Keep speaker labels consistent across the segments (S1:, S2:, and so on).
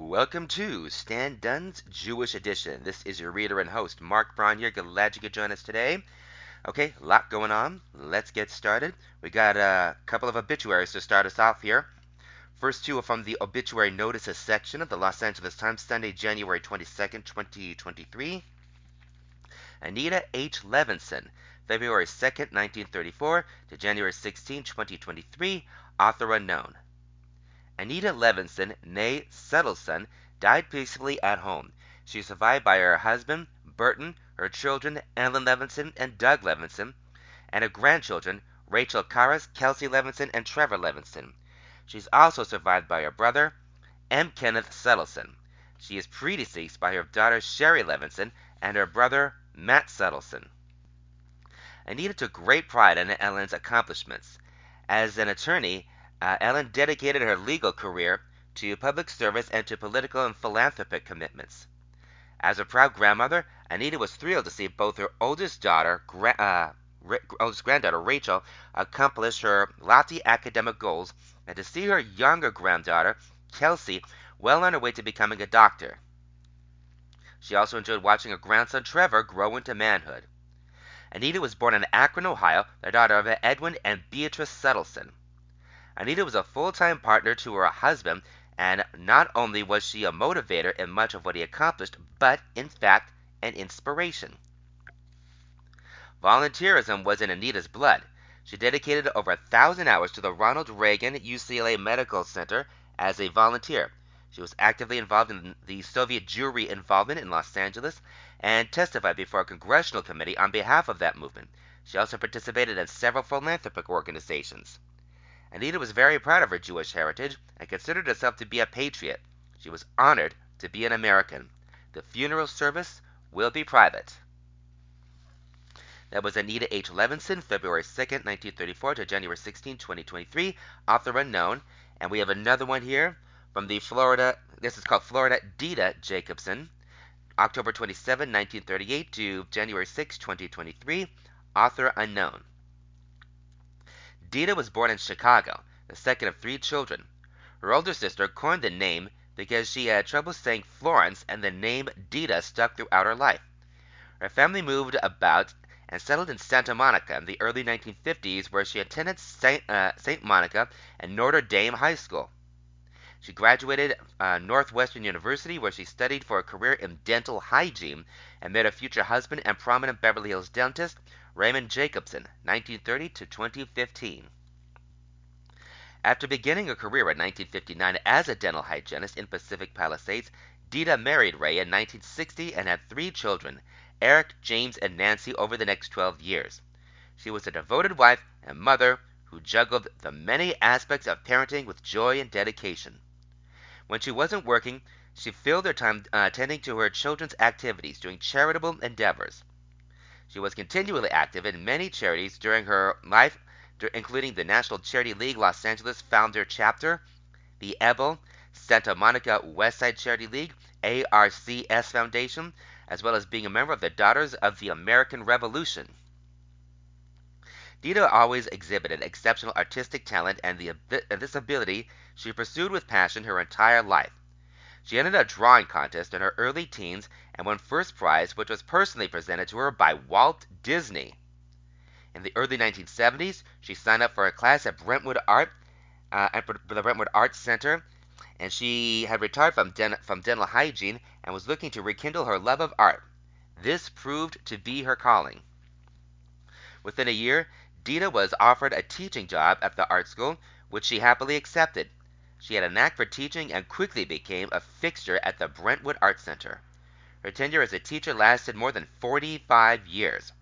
S1: Welcome to Stan Dunn's Jewish Edition. This is your reader and host, Marc Braun here. Glad you could join us today. Okay, a lot going on. Let's get started. We got a couple of obituaries to start us off here. First two are from the obituary notices section of the Los Angeles Times, Sunday, January 22nd, 2023. Anita H. Levinson, February 2nd, 1934 to January 16, 2023, author unknown. Anita Levinson, née Settleson, died peacefully at home. She is survived by her husband, Burton, her children, Ellen Levinson and Doug Levinson, and her grandchildren, Rachel Karras, Kelsey Levinson, and Trevor Levinson. She is also survived by her brother, M. Kenneth Settleson. She is predeceased by her daughter, Sherry Levinson, and her brother, Matt Settleson. Anita took great pride in Ellen's accomplishments. As an attorney, uh, Ellen dedicated her legal career to public service and to political and philanthropic commitments. As a proud grandmother, Anita was thrilled to see both her oldest daughter, gra- uh, ra- oldest granddaughter Rachel, accomplish her lofty academic goals, and to see her younger granddaughter, Kelsey, well on her way to becoming a doctor. She also enjoyed watching her grandson Trevor grow into manhood. Anita was born in Akron, Ohio, the daughter of Edwin and Beatrice Settleson. Anita was a full-time partner to her husband, and not only was she a motivator in much of what he accomplished, but, in fact, an inspiration. Volunteerism was in Anita's blood. She dedicated over a thousand hours to the Ronald Reagan UCLA Medical Center as a volunteer. She was actively involved in the Soviet Jewry involvement in Los Angeles and testified before a congressional committee on behalf of that movement. She also participated in several philanthropic organizations. Anita was very proud of her Jewish heritage and considered herself to be a patriot. She was honored to be an American. The funeral service will be private. That was Anita H. Levinson, February 2nd, 1934 to January 16, 2023, author unknown. And we have another one here from the Florida, this is called Florida Dita Jacobson, October 27, 1938 to January 6, 2023, author unknown. Dita was born in Chicago, the second of three children. Her older sister coined the name because she had trouble saying Florence and the name Dita stuck throughout her life. Her family moved about and settled in Santa Monica in the early 1950s where she attended St. Uh, Monica and Notre Dame High School. She graduated uh, Northwestern University where she studied for a career in dental hygiene and met her future husband and prominent Beverly Hills dentist Raymond Jacobson, 1930 to 2015. After beginning a career in 1959 as a dental hygienist in Pacific Palisades, Dita married Ray in 1960 and had three children, Eric, James, and Nancy, over the next 12 years. She was a devoted wife and mother who juggled the many aspects of parenting with joy and dedication. When she wasn't working, she filled her time uh, attending to her children's activities, doing charitable endeavors. She was continually active in many charities during her life, including the National Charity League Los Angeles Founder Chapter, the Ebell, Santa Monica Westside Charity League, ARCS Foundation, as well as being a member of the Daughters of the American Revolution. Dita always exhibited exceptional artistic talent, and, the, and this ability she pursued with passion her entire life. She entered a drawing contest in her early teens and won first prize, which was personally presented to her by Walt Disney. In the early 1970s, she signed up for a class at Brentwood Art, uh, at the Brentwood Arts Center, and she had retired from, den- from dental hygiene and was looking to rekindle her love of art. This proved to be her calling. Within a year, Dita was offered a teaching job at the art school, which she happily accepted. She had a knack for teaching and quickly became a fixture at the Brentwood Art Center. Her tenure as a teacher lasted more than 45 years.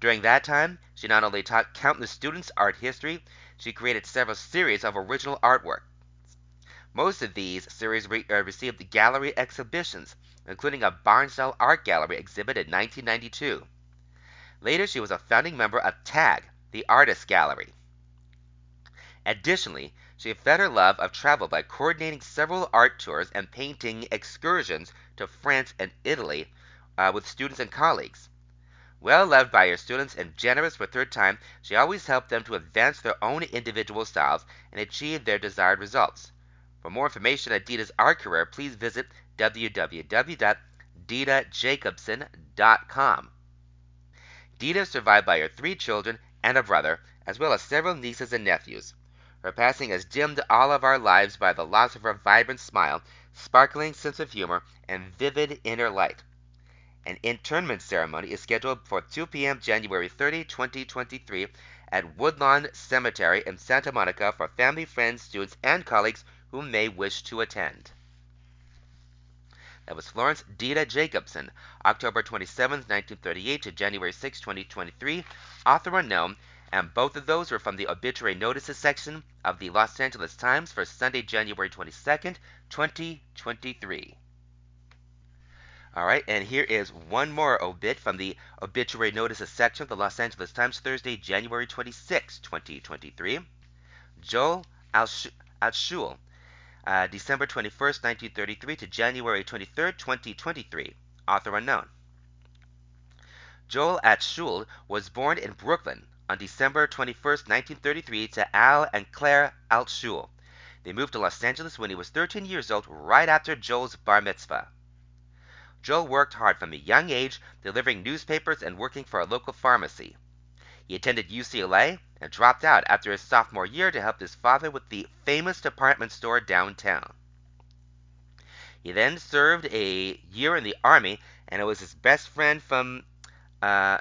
S1: During that time, she not only taught countless students art history, she created several series of original artwork. Most of these series re- uh, received gallery exhibitions, including a Barnsdall Art Gallery exhibit in 1992. Later, she was a founding member of TAG, the Artist Gallery. Additionally, she fed her love of travel by coordinating several art tours and painting excursions to France and Italy uh, with students and colleagues. Well loved by her students and generous with her time, she always helped them to advance their own individual styles and achieve their desired results. For more information on Dita's art career, please visit www.ditajacobson.com. Dita is survived by her three children and a brother, as well as several nieces and nephews. Her passing has dimmed all of our lives by the loss of her vibrant smile, sparkling sense of humor, and vivid inner light. An interment ceremony is scheduled for 2 p.m. January 30, 2023 at Woodlawn Cemetery in Santa Monica for family, friends, students, and colleagues who may wish to attend. That was Florence Dita Jacobson, October 27, 1938 to January 6, 2023, author unknown, and both of those were from the obituary notices section of the Los Angeles Times for Sunday, January 22nd, 2023. All right, and here is one more obit from the obituary notices section of the Los Angeles Times, Thursday, January 26, 2023. Joel Altschul, uh, December 21st, 1933 to January 23rd, 2023. Author unknown. Joel Altschul was born in Brooklyn on December 21, 1933 to Al and Claire Altschul. They moved to Los Angeles when he was 13 years old, right after Joel's bar mitzvah. Joel worked hard from a young age, delivering newspapers and working for a local pharmacy. He attended UCLA and dropped out after his sophomore year to help his father with the famous department store downtown. He then served a year in the Army, and it was his best friend from uh,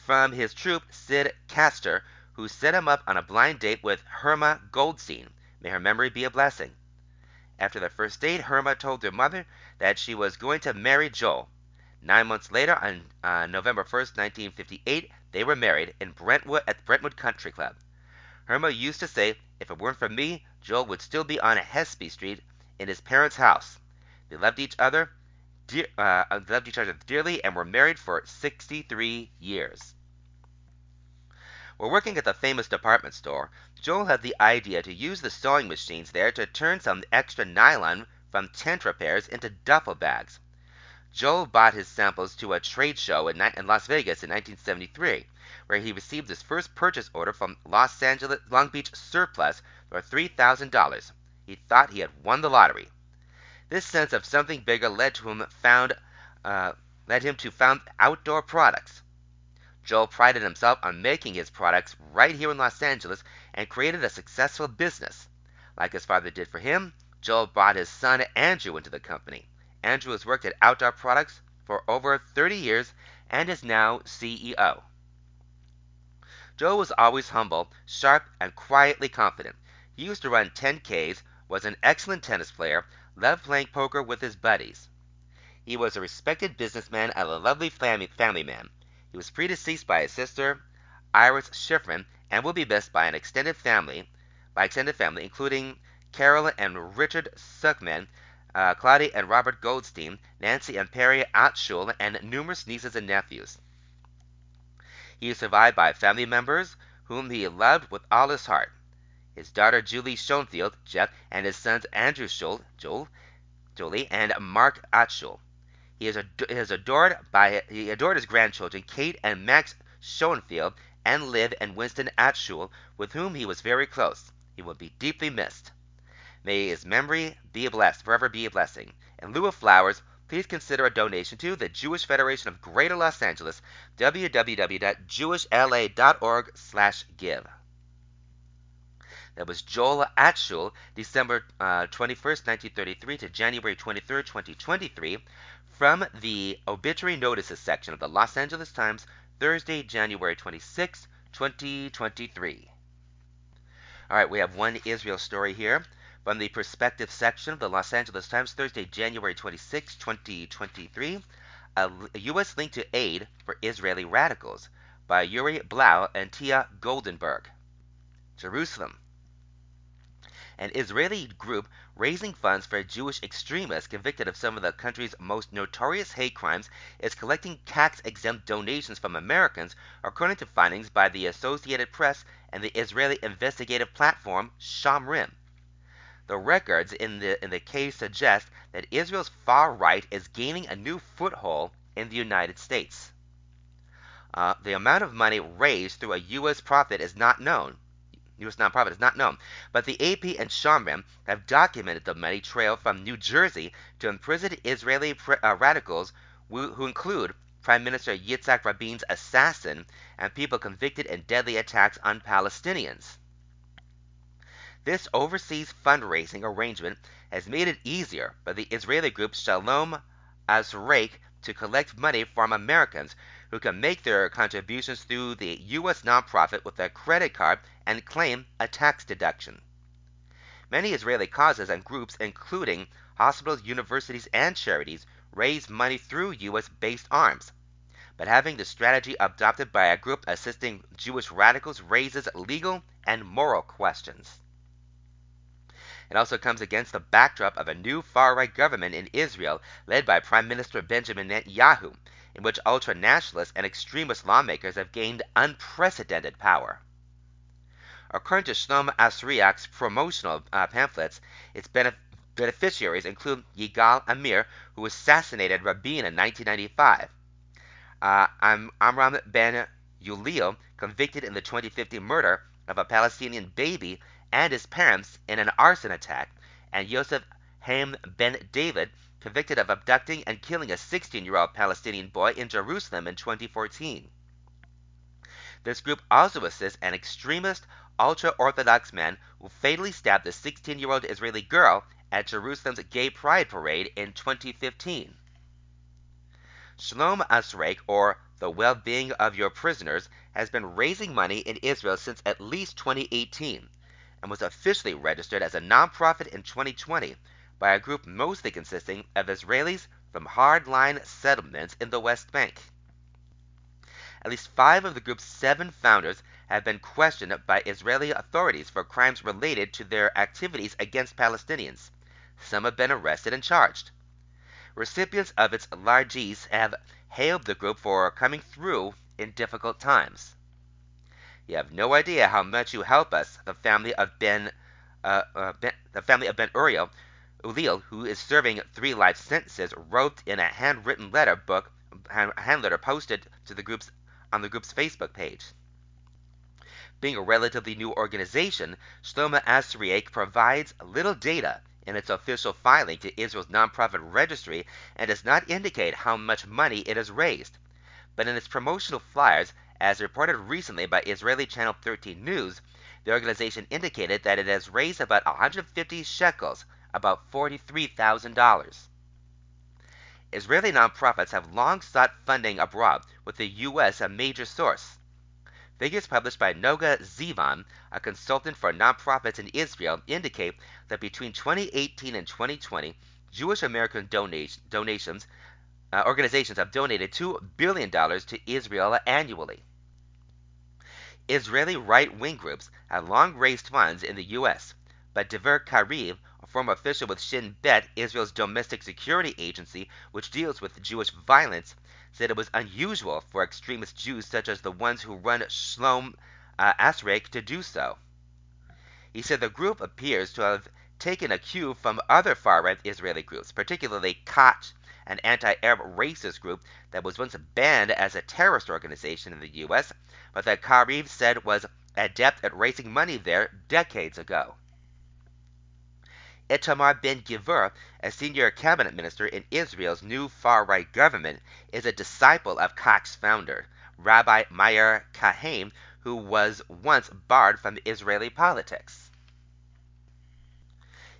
S1: from his troop, Sid Castor, who set him up on a blind date with Herma Goldstein. May her memory be a blessing. After the first date, Herma told her mother that she was going to marry Joel. Nine months later, on uh, November 1st, 1958, they were married in Brentwood at Brentwood Country Club. Herma used to say, if it weren't for me, Joel would still be on Hesby Street in his parents' house. They loved each other, dear, uh, loved each other dearly, and were married for 63 years. While working at the famous department store, Joel had the idea to use the sewing machines there to turn some extra nylon from tent repairs into duffel bags. Joel bought his samples to a trade show in, in Las Vegas in 1973, where he received his first purchase order from Los Angeles Long Beach Surplus for $3,000. He thought he had won the lottery. This sense of something bigger led to him found uh, led him to found Outdoor Products. Joel prided himself on making his products right here in Los Angeles and created a successful business. Like his father did for him, Joel brought his son Andrew into the company. Andrew has worked at Outdoor Products for over 30 years and is now CEO. Joel was always humble, sharp, and quietly confident. He used to run 10Ks, was an excellent tennis player, loved playing poker with his buddies. He was a respected businessman and a lovely family, man. He was predeceased by his sister, Iris Schifrin, and will be missed by an extended family, by extended family, including Carol and Richard Suckman, uh, Claudia and Robert Goldstein, Nancy and Perry Altschul, and numerous nieces and nephews. He is survived by family members whom he loved with all his heart. His daughter Julie Schoenfield, Jeff, and his sons Andrew Schul, Joel, Jolie, and Mark Altschul. He is, ad- is adored by he adored his grandchildren Kate and Max Schoenfield and Liv and Winston Altschul, with whom he was very close. He will be deeply missed. May his memory be a blessed, forever be a blessing. In lieu of flowers, please consider a donation to the Jewish Federation of Greater Los Angeles, www.jewishlA.org/give. That was Joel Altschul, December uh, 21st, 1933 to January 23rd, 2023, from the obituary notices section of the Los Angeles Times, Thursday, January 26, 2023. All right, we have one Israel story here from the perspective section of the Los Angeles Times, Thursday, January 26, 2023. A, a U.S. link to aid for Israeli radicals by Uri Blau and Tia Goldenberg. Jerusalem an Israeli group raising funds for a Jewish extremist convicted of some of the country's most notorious hate crimes is collecting tax exempt donations from Americans, according to findings by the Associated Press and the Israeli investigative platform Shomrim. The records in the, in the case suggest that Israel's far right is gaining a new foothold in the United States. Uh, the amount of money raised through a U.S. profit is not known. U.S. nonprofit is not known, but the AP and Shomrim have documented the money trail from New Jersey to imprisoned Israeli uh, radicals who, include Prime Minister Yitzhak Rabin's assassin and people convicted in deadly attacks on Palestinians. This overseas fundraising arrangement has made it easier for the Israeli group Shalom Azreik to collect money from Americans who can make their contributions through the U.S. nonprofit with a credit card and claim a tax deduction. Many Israeli causes and groups, including hospitals, universities, and charities, raise money through U.S. based arms. But having the strategy adopted by a group assisting Jewish radicals raises legal and moral questions. It also comes against the backdrop of a new far right government in Israel led by Prime Minister Benjamin Netanyahu, in which ultra nationalist and extremist lawmakers have gained unprecedented power. According to Shlom Asriak's promotional uh, pamphlets, its benef- beneficiaries include Yigal Amir, who assassinated Rabin in 1995, uh, Amram Ben Uliel, convicted in the 2015 murder of a Palestinian baby and his parents in an arson attack, and Yosef Haim Ben David, convicted of abducting and killing a 16 year old Palestinian boy in Jerusalem in 2014. This group also assists an extremist, ultra Orthodox man who fatally stabbed a 16 year old Israeli girl at Jerusalem's Gay Pride Parade in 2015. Shalom Azreik, or the Well Being of Your Prisoners, has been raising money in Israel since at least 2018 and was officially registered as a nonprofit in 2020 by a group mostly consisting of Israelis from hardline settlements in the West Bank. At least five of the group's seven founders have been questioned by Israeli authorities for crimes related to their activities against Palestinians. Some have been arrested and charged. Recipients of its largesse have hailed the group for coming through in difficult times. You have no idea how much you help us, the family of Ben, uh, uh, ben the family of Ben Uriel, Ulil, who is serving three life sentences, wrote in a handwritten letter book, hand letter posted to the group's on the group's Facebook page. Being a relatively new organization, Shlomo Azriak provides little data in its official filing to Israel's nonprofit registry and does not indicate how much money it has raised. But in its promotional flyers, as reported recently by Israeli Channel 13 News, the organization indicated that it has raised about 150 shekels, about $43,000. Israeli nonprofits have long sought funding abroad, with the U.S. a major source. Figures published by Noga Zivan, a consultant for nonprofits in Israel, indicate that between 2018 and 2020, Jewish American donation, donations uh, organizations have donated $2 billion to Israel annually. Israeli right-wing groups have long raised funds in the U.S., but Dvir Kariv, a former official with Shin Bet, Israel's domestic security agency which deals with Jewish violence, said it was unusual for extremist Jews such as the ones who run Shlom uh, to do so. He said the group appears to have taken a cue from other far-right Israeli groups, particularly Kach, an anti-Arab racist group that was once banned as a terrorist organization in the U.S., but that Kariv said was adept at raising money there decades ago. Itamar Ben Gvir, a senior cabinet minister in Israel's new far-right government, is a disciple of Kach's founder, Rabbi Meir Kahane, who was once barred from Israeli politics.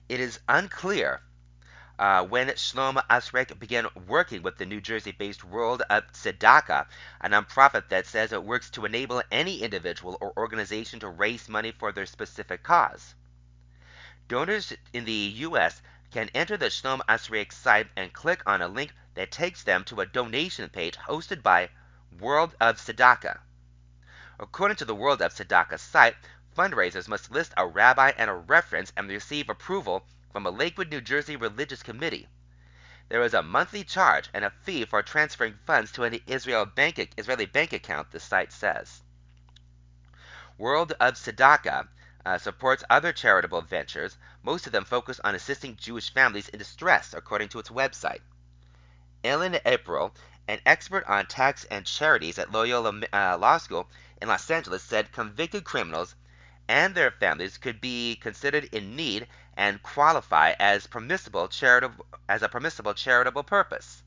S1: It is unclear uh, when Shlomo Azreik began working with the New Jersey-based World of Tzedakah, a nonprofit that says it works to enable any individual or organization to raise money for their specific cause. Donors in the U.S. can enter the Shlomo Azreik site and click on a link that takes them to a donation page hosted by World of Tzedakah. According to the World of Tzedakah site, fundraisers must list a rabbi and a reference and receive approval from a Lakewood, New Jersey religious committee. There is a monthly charge and a fee for transferring funds to an Israel bank, Israeli bank account, the site says. World of Tzedakah uh, supports other charitable ventures, most of them focus on assisting Jewish families in distress, according to its website. Ellen Aprill, an expert on tax and charities at Loyola uh, Law School in Los Angeles, said convicted criminals and their families could be considered in need and qualify as permissible charitable as a permissible charitable purpose.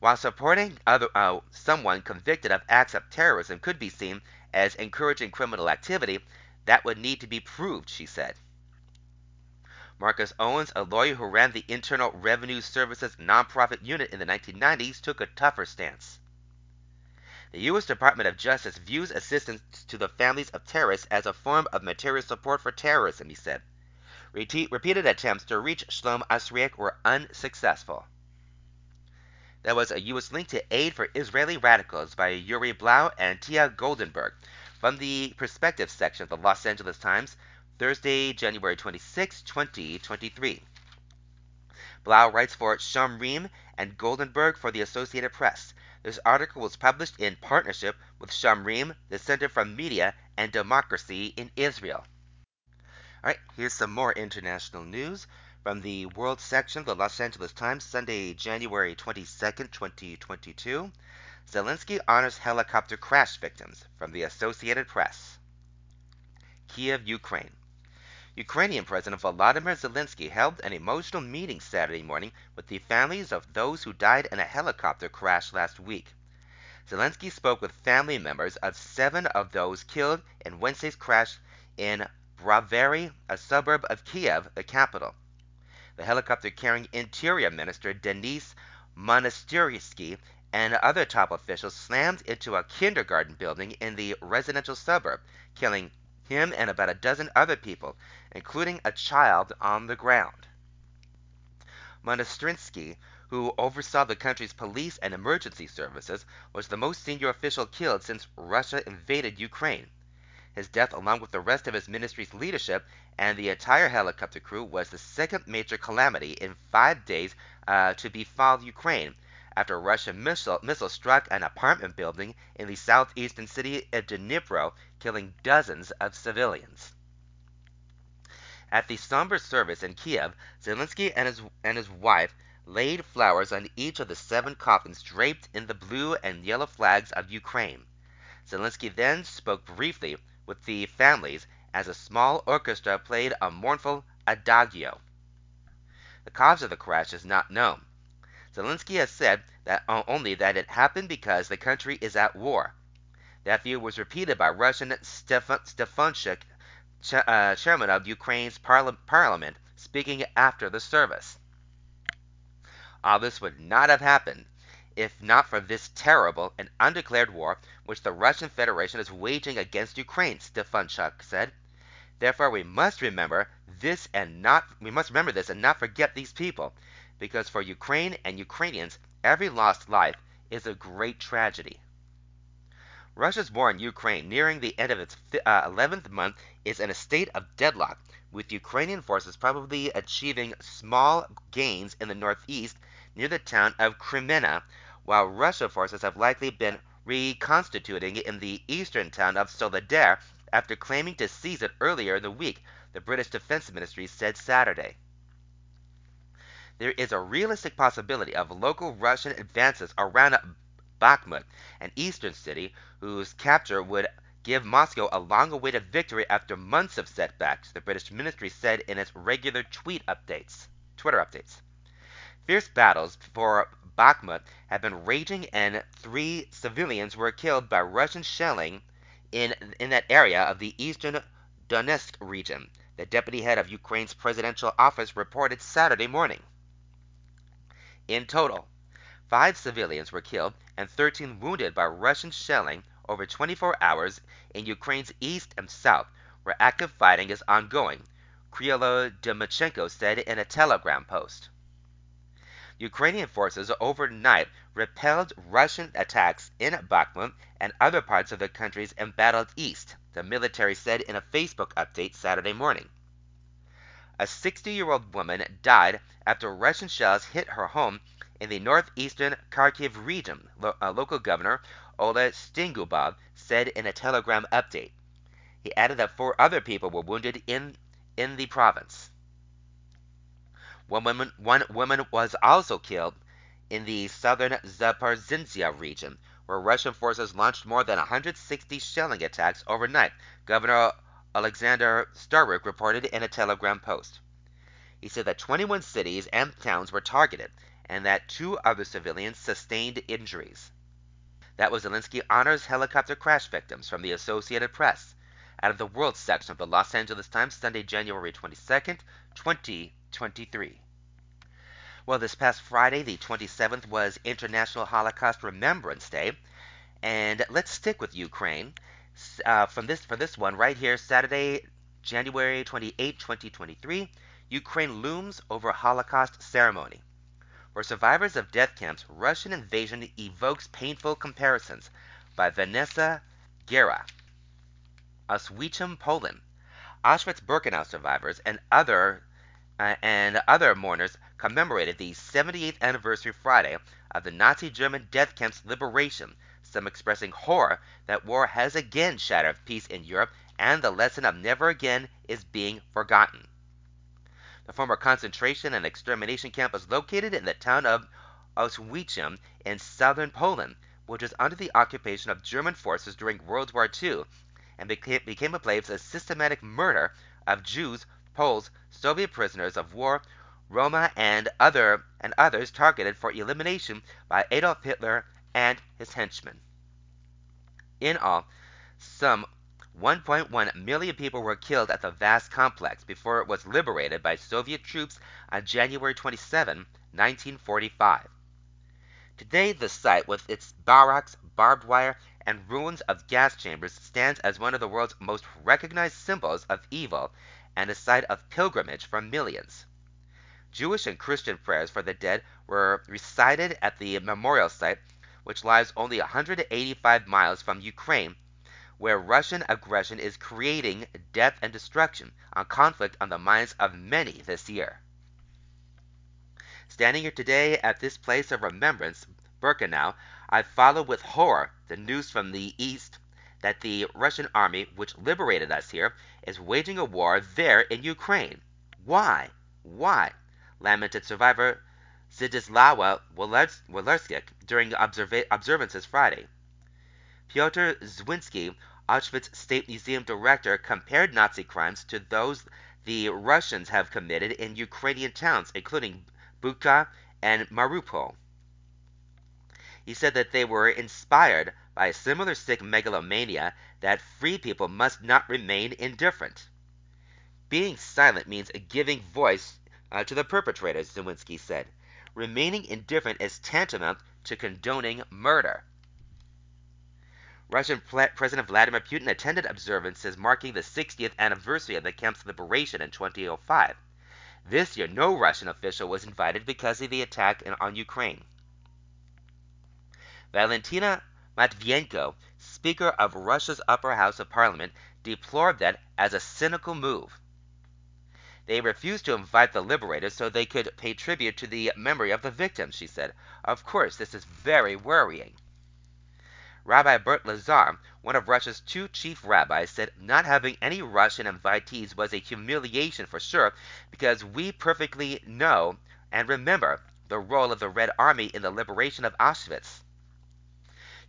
S1: While supporting other, uh, someone convicted of acts of terrorism could be seen as encouraging criminal activity, that would need to be proved, she said. Marcus Owens, a lawyer who ran the Internal Revenue Service's nonprofit unit in the 1990s, took a tougher stance. The U.S. Department of Justice views assistance to the families of terrorists as a form of material support for terrorism, he said. repeated attempts to reach Shlomo Asriach were unsuccessful. There was a U.S. link to Aid for Israeli Radicals by Uri Blau and Tia Goldenberg from the Perspective section of the Los Angeles Times, Thursday, January 26, 2023. Blau writes for Shomrim and Goldenberg for the Associated Press. This article was published in partnership with Shomrim, the Center for Media and Democracy in Israel. Alright, here's some more international news. From the World section of the Los Angeles Times, Sunday, January 22, 2022, Zelensky honors helicopter crash victims. From the Associated Press. Kiev, Ukraine. Ukrainian President Volodymyr Zelensky held an emotional meeting Saturday morning with the families of those who died in a helicopter crash last week. Zelensky spoke with family members of seven of those killed in Wednesday's crash in Brovary, a suburb of Kiev, the capital. The helicopter carrying Interior Minister Denis Monastyrsky and other top officials slammed into a kindergarten building in the residential suburb, killing him and about a dozen other people, including a child on the ground. Monastyrsky, who oversaw the country's police and emergency services, was the most senior official killed since Russia invaded Ukraine. His death, along with the rest of his ministry's leadership and the entire helicopter crew, was the second major calamity in five days uh, to befall Ukraine after a Russian missile, missile struck an apartment building in the southeastern city of Dnipro, killing dozens of civilians. At the somber service in Kiev, Zelensky and his, and his wife laid flowers on each of the seven coffins draped in the blue and yellow flags of Ukraine. Zelensky then spoke briefly with the families as a small orchestra played a mournful adagio. The cause of the crash is not known. Zelensky has said that only that it happened because the country is at war. That view was repeated by Ruslan Stefanchuk, uh, chairman of Ukraine's parliament, speaking after the service. All this would not have happened if not for this terrible and undeclared war which the Russian Federation is waging against Ukraine, Stefanchuk said. Therefore, we must remember this and not we must remember this and not forget these people, because for Ukraine and Ukrainians, every lost life is a great tragedy. Russia's war in Ukraine, nearing the end of its uh, 11th month, is in a state of deadlock, with Ukrainian forces probably achieving small gains in the northeast near the town of Kreminna, while Russian forces have likely been reconstituting in the eastern town of Soledar after claiming to seize it earlier in the week, the British Defense Ministry said Saturday. There is a realistic possibility of local Russian advances around Bakhmut, an eastern city whose capture would give Moscow a long awaited victory after months of setbacks, the British ministry said in its regular tweet updates, Twitter updates. Fierce battles for Bakhmut have been raging and three civilians were killed by Russian shelling in, in that area of the eastern Donetsk region, the deputy head of Ukraine's presidential office reported Saturday morning. In total, five civilians were killed and 13 wounded by Russian shelling over 24 hours in Ukraine's east and south, where active fighting is ongoing, Krylo Dmytrenko said in a Telegram post. Ukrainian forces overnight repelled Russian attacks in Bakhmut and other parts of the country's embattled east, the military said in a Facebook update Saturday morning. A 60 year old woman died after Russian shells hit her home in the northeastern Kharkiv region, uh, local governor Ola Stengubov said in a telegram update. He added that four other people were wounded in, in the province. One woman, one woman was also killed in the southern Zaporizhzhia region, where Russian forces launched more than 160 shelling attacks overnight, Governor Alexander Starukh reported in a Telegram post. He said that 21 cities and towns were targeted and that two other civilians sustained injuries. That was Zelensky honors helicopter crash victims from the Associated Press out of the World section of the Los Angeles Times, Sunday, January 22nd, 2023. Well, this past Friday, the 27th, was International Holocaust Remembrance Day, and let's stick with Ukraine. Uh, from this for this one right here, Saturday, January 28, 2023, Ukraine looms over Holocaust ceremony. For survivors of death camps, Russian invasion evokes painful comparisons by Vanessa Gera. Auschwitz, Poland. Auschwitz-Birkenau survivors and other uh, and other mourners commemorated the 78th anniversary Friday of the Nazi German death camp's liberation, some expressing horror that war has again shattered peace in Europe and the lesson of never again is being forgotten. The former concentration and extermination camp was located in the town of Auschwitz in southern Poland, which was under the occupation of German forces during World War II and became a place of systematic murder of Jews, Poles, Soviet prisoners of war, Roma, and other and others targeted for elimination by Adolf Hitler and his henchmen. In all, some 1.1 million people were killed at the vast complex before it was liberated by Soviet troops on January 27, 1945. Today, the site, with its barracks, barbed wire, and ruins of gas chambers, stands as one of the world's most recognized symbols of evil and a site of pilgrimage for millions. Jewish and Christian prayers for the dead were recited at the memorial site, which lies only 185 miles from Ukraine where Russian aggression is creating death and destruction on conflict on the minds of many this year. Standing here today at this place of remembrance, Birkenau, I follow with horror the news from the east that the Russian army, which liberated us here, is waging a war there in Ukraine. Why? Why? lamented survivor Zdzislawa Wolarczyk during observa- observances Friday. Pyotr Zwinski, Auschwitz State Museum director, compared Nazi crimes to those the Russians have committed in Ukrainian towns, including Bucha and Mariupol. He said that they were inspired by a similar sick megalomania that free people must not remain indifferent. Being silent means giving voice uh, to the perpetrators, Zawinski said. Remaining indifferent is tantamount to condoning murder. Russian President Vladimir Putin attended observances marking the 60th anniversary of the camp's liberation in 2005. This year, no Russian official was invited because of the attack on Ukraine. Valentina Matvienko, Speaker of Russia's upper house of parliament, deplored that as a cynical move. They refused to invite the liberators so they could pay tribute to the memory of the victims, she said. Of course, this is very worrying. Rabbi Berel Lazar, one of Russia's two chief rabbis, said not having any Russian invitees was a humiliation for sure because we perfectly know and remember the role of the Red Army in the liberation of Auschwitz.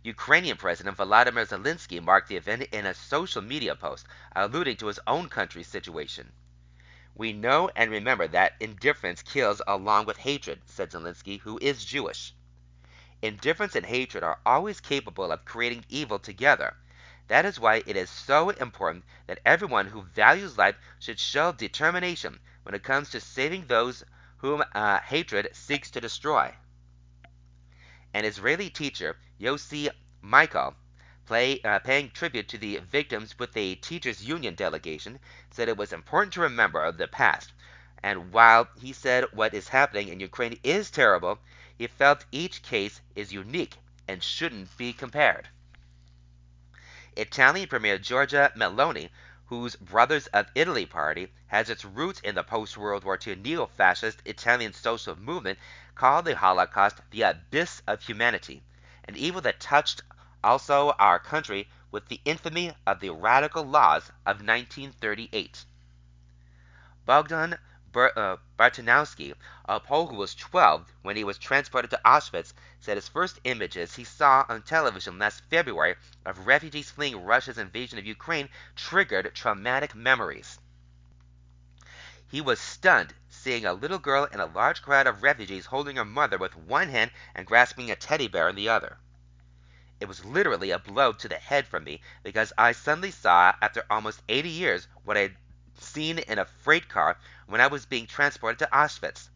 S1: Ukrainian President Volodymyr Zelensky marked the event in a social media post, alluding to his own country's situation. We know and remember that indifference kills along with hatred, said Zelensky, who is Jewish. Indifference and hatred are always capable of creating evil together. That is why it is so important that everyone who values life should show determination when it comes to saving those whom uh, hatred seeks to destroy. An Israeli teacher, Yossi Michael, play, uh, paying tribute to the victims with a teachers' union delegation, said it was important to remember the past. And while he said what is happening in Ukraine is terrible, he felt each case is unique and shouldn't be compared. Italian Premier Giorgia Meloni, whose Brothers of Italy party has its roots in the post World War II neo fascist Italian social movement, called the Holocaust the abyss of humanity, an evil that touched also our country with the infamy of the radical laws of 1938. Bogdan uh, Bartnikowski, a Pole who was 12 when he was transported to Auschwitz, said his first images he saw on television last February of refugees fleeing Russia's invasion of Ukraine triggered traumatic memories. He was stunned seeing a little girl in a large crowd of refugees holding her mother with one hand and grasping a teddy bear in the other. It was literally a blow to the head for me because I suddenly saw, after almost 80 years, what I had seen in a freight car when I was being transported to Auschwitz.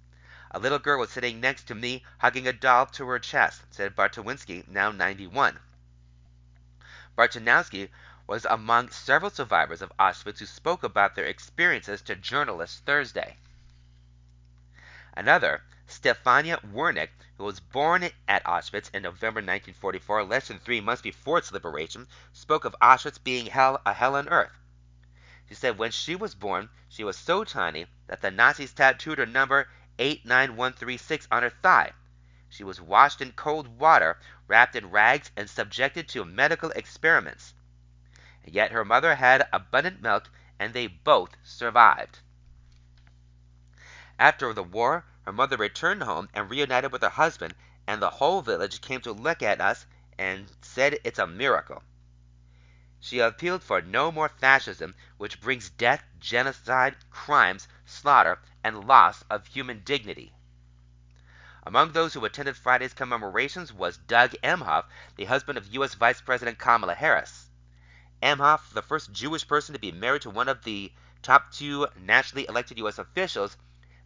S1: A little girl was sitting next to me, hugging a doll to her chest, said Bartowinski, now 91. Bartnikowski was among several survivors of Auschwitz who spoke about their experiences to journalists Thursday. Another, Stefania Wernik, who was born at Auschwitz in November 1944, less than three months before its liberation, spoke of Auschwitz being hell, a hell on earth. She said when she was born, she was so tiny that the Nazis tattooed her number 89136 on her thigh. She was washed in cold water, wrapped in rags, and subjected to medical experiments. And yet her mother had abundant milk, and they both survived. After the war, her mother returned home and reunited with her husband, and the whole village came to look at us and said it's a miracle. She appealed for no more fascism, which brings death, genocide, crimes, slaughter, and loss of human dignity. Among those who attended Friday's commemorations was Doug Emhoff, the husband of U.S. Vice President Kamala Harris. Emhoff, the first Jewish person to be married to one of the top two nationally elected U.S. officials,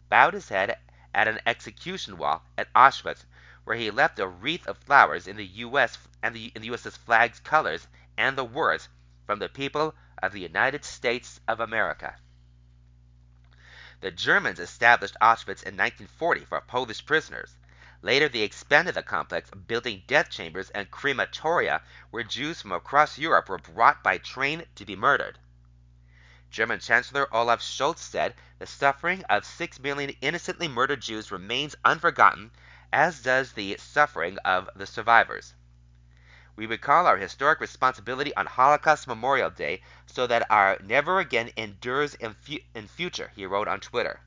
S1: bowed his head at an execution wall at Auschwitz, where he left a wreath of flowers in the U.S. and the, in the U.S.'s flag's colors and the words, "From the people of the United States of America." The Germans established Auschwitz in 1940 for Polish prisoners. Later they expanded the complex, building death chambers and crematoria where Jews from across Europe were brought by train to be murdered. German Chancellor Olaf Scholz said the suffering of 6 million innocently murdered Jews remains unforgotten, as does the suffering of the survivors. We recall our historic responsibility on Holocaust Memorial Day so that our never again endures in, fu- in future, he wrote on Twitter.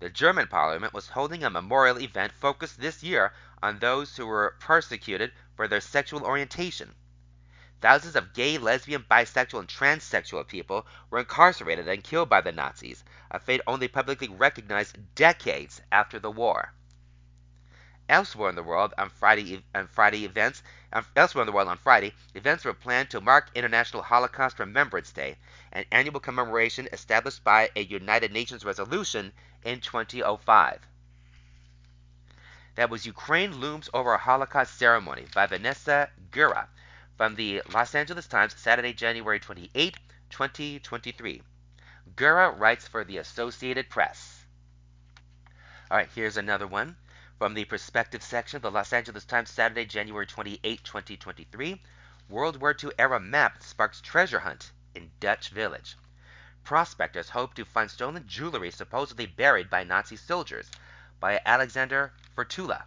S1: The German parliament was holding a memorial event focused this year on those who were persecuted for their sexual orientation. Thousands of gay, lesbian, bisexual, and transsexual people were incarcerated and killed by the Nazis, a fate only publicly recognized decades after the war. Elsewhere in the world on Friday on Friday events elsewhere in the world on Friday, events were planned to mark International Holocaust Remembrance Day, an annual commemoration established by a United Nations resolution in 2005. That was Ukraine Looms Over a Holocaust Ceremony by Vanessa Gera, from the Los Angeles Times, Saturday, January 28, 2023. Gera writes for the Associated Press. All right, here's another one from the Perspective section of the Los Angeles Times, Saturday, January 28, 2023. World War II era map sparks treasure hunt in Dutch village. Prospectors hope to find stolen jewelry supposedly buried by Nazi soldiers by Alexander Furtula.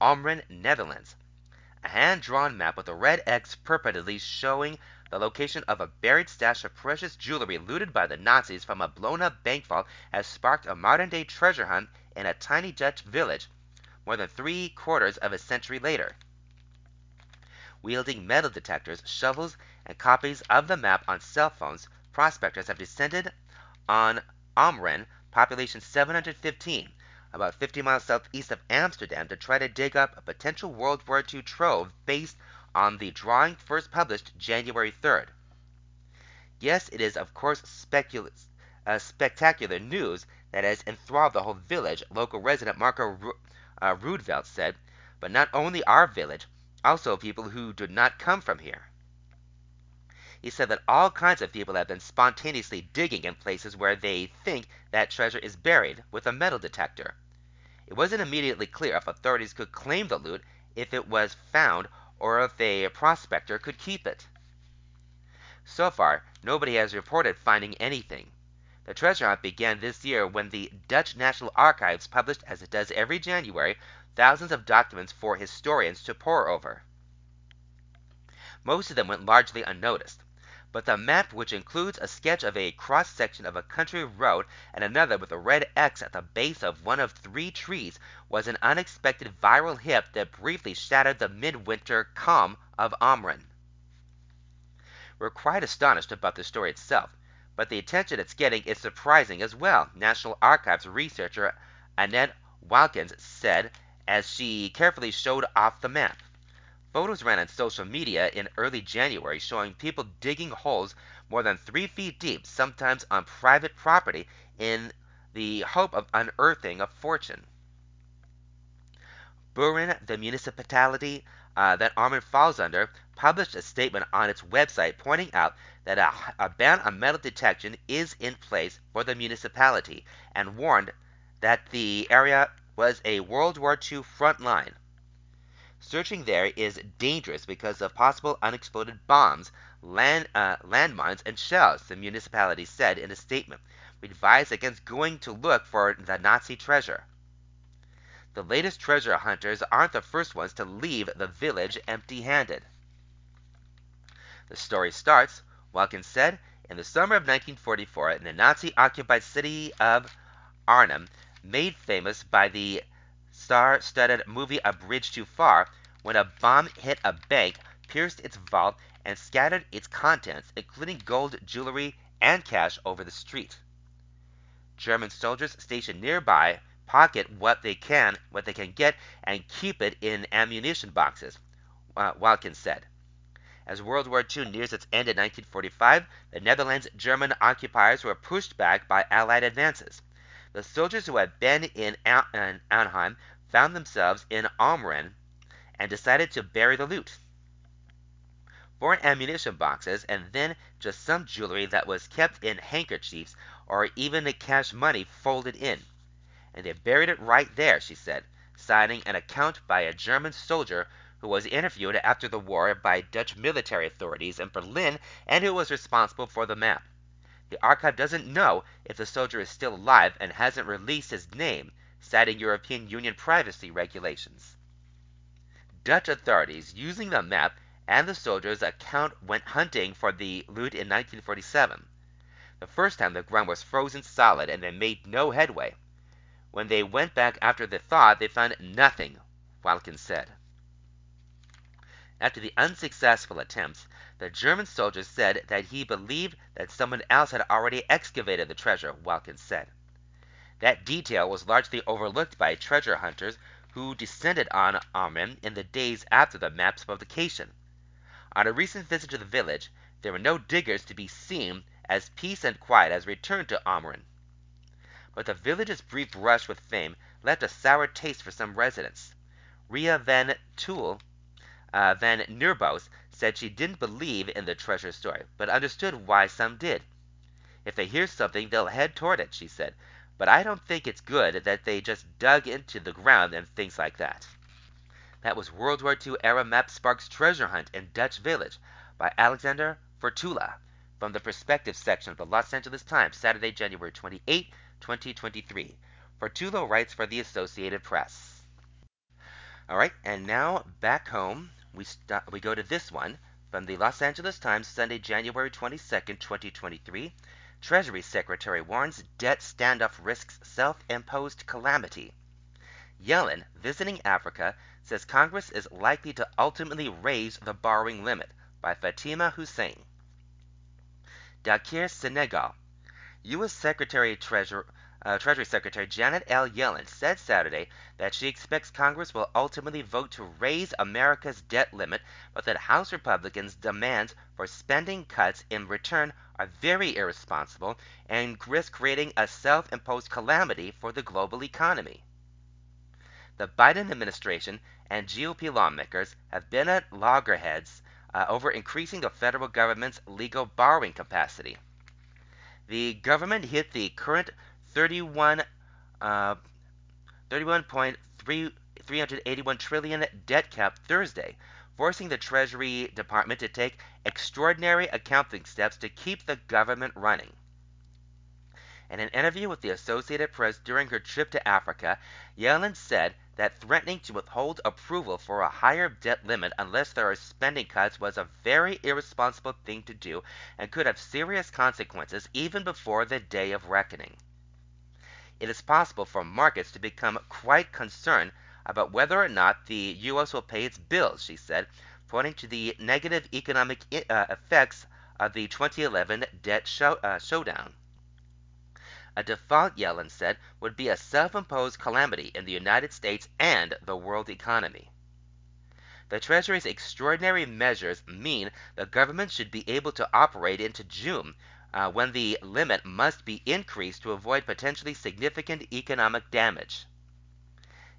S1: Ommeren, Netherlands a hand-drawn map with a red X purportedly showing the location of a buried stash of precious jewelry looted by the Nazis from a blown-up bank vault has sparked a modern-day treasure hunt in a tiny Dutch village more than three quarters of a century later. Wielding metal detectors, shovels, and copies of the map on cell phones, prospectors have descended on Ommeren, population 715, about 50 miles southeast of Amsterdam, to try to dig up a potential World War II trove based on the drawing first published January 3rd. Yes, it is of course specul- uh, spectacular news that has enthralled the whole village, local resident Marco uh, Rudvelt said, but not only our village, also people who do not come from here. He said that all kinds of people have been spontaneously digging in places where they think that treasure is buried with a metal detector. It wasn't immediately clear if authorities could claim the loot if it was found or if a prospector could keep it. So far, nobody has reported finding anything. The treasure hunt began this year when the Dutch National Archives published, as it does every January, thousands of documents for historians to pore over. Most of them went largely unnoticed. But the map, which includes a sketch of a cross section of a country road and another with a red X at the base of one of three trees, was an unexpected viral hit that briefly shattered the midwinter calm of Ommeren. We're quite astonished about the story itself, but the attention it's getting is surprising as well, National Archives researcher Annet Waalkens said as she carefully showed off the map. Photos ran on social media in early January showing people digging holes more than three feet deep, sometimes on private property, in the hope of unearthing a fortune. Buren, the municipality uh, that Ommeren falls under, published a statement on its website pointing out that a, a ban on metal detection is in place for the municipality and warned that the area was a World War II front line. Searching there is dangerous because of possible unexploded bombs, land, uh, landmines, and shells, the municipality said in a statement. We advise against going to look for the Nazi treasure. The latest treasure hunters aren't the first ones to leave the village empty handed. The story starts, Waalkens said, in the summer of 1944 in the Nazi occupied city of Arnhem, made famous by the star-studded movie A Bridge Too Far, when a bomb hit a bank, pierced its vault, and scattered its contents, including gold jewelry and cash, over the street. German soldiers stationed nearby pocket what they can, what they can get, and keep it in ammunition boxes. Uh, Waalkens said. As World War II nears its end in 1945, the Netherlands' German occupiers were pushed back by Allied advances. The soldiers who had been in Arnhem found themselves in Ommeren and decided to bury the loot. Four ammunition boxes, and then just some jewelry that was kept in handkerchiefs or even the cash money folded in. And they buried it right there, she said, citing an account by a German soldier who was interviewed after the war by Dutch military authorities in Berlin and who was responsible for the map. The archive doesn't know if the soldier is still alive and hasn't released his name, citing European Union privacy regulations. Dutch authorities, using the map and the soldier's account, went hunting for the loot in 1947. The first time the ground was frozen solid and they made no headway. When they went back after the thaw, they found nothing, Waalkens said. After the unsuccessful attempts, the German soldier said that he believed that someone else had already excavated the treasure, Waalkens said. That detail was largely overlooked by treasure hunters who descended on Ommeren in the days after the map's publication. On a recent visit to the village, there were no diggers to be seen as peace and quiet has returned to Ommeren. But the village's brief rush with fame left a sour taste for some residents. Ria Van Tool uh, Van Neerbos said she didn't believe in the treasure story, but understood why some did. If they hear something, they'll head toward it, she said, but I don't think it's good that they just dug into the ground and things like that. That was World War II era map sparks treasure hunt in Dutch Village by Alexander Furtula from the perspective section of the Los Angeles Times, Saturday, January 28, 2023. Furtula writes for the Associated Press. All right, and now back home we, st- we go to this one from the Los Angeles Times, Sunday, January 22nd, 2023. Treasury Secretary warns debt standoff risks self imposed calamity. Yellen, visiting Africa, says Congress is likely to ultimately raise the borrowing limit by Fatima Hussein. Dakar, Senegal. U.S. Secretary Treasurer uh, Treasury Secretary Janet L. Yellen said Saturday that she expects Congress will ultimately vote to raise America's debt limit, but that House Republicans' demands for spending cuts in return are very irresponsible and risk creating a self imposed calamity for the global economy. The Biden administration and GOP lawmakers have been at loggerheads uh, over increasing the federal government's legal borrowing capacity. The government hit the current 31 uh, 31.381 trillion debt cap Thursday, forcing the Treasury Department to take extraordinary accounting steps to keep the government running. In an interview with the Associated Press during her trip to Africa, Yellen said that threatening to withhold approval for a higher debt limit unless there are spending cuts was a very irresponsible thing to do and could have serious consequences even before the day of reckoning. It is possible for markets to become quite concerned about whether or not the U.S. will pay its bills, she said, pointing to the negative economic uh, effects of the 2011 debt show, uh, showdown. A default, Yellen said, would be a self imposed calamity in the United States and the world economy. The Treasury's extraordinary measures mean the government should be able to operate into June, uh, when the limit must be increased to avoid potentially significant economic damage.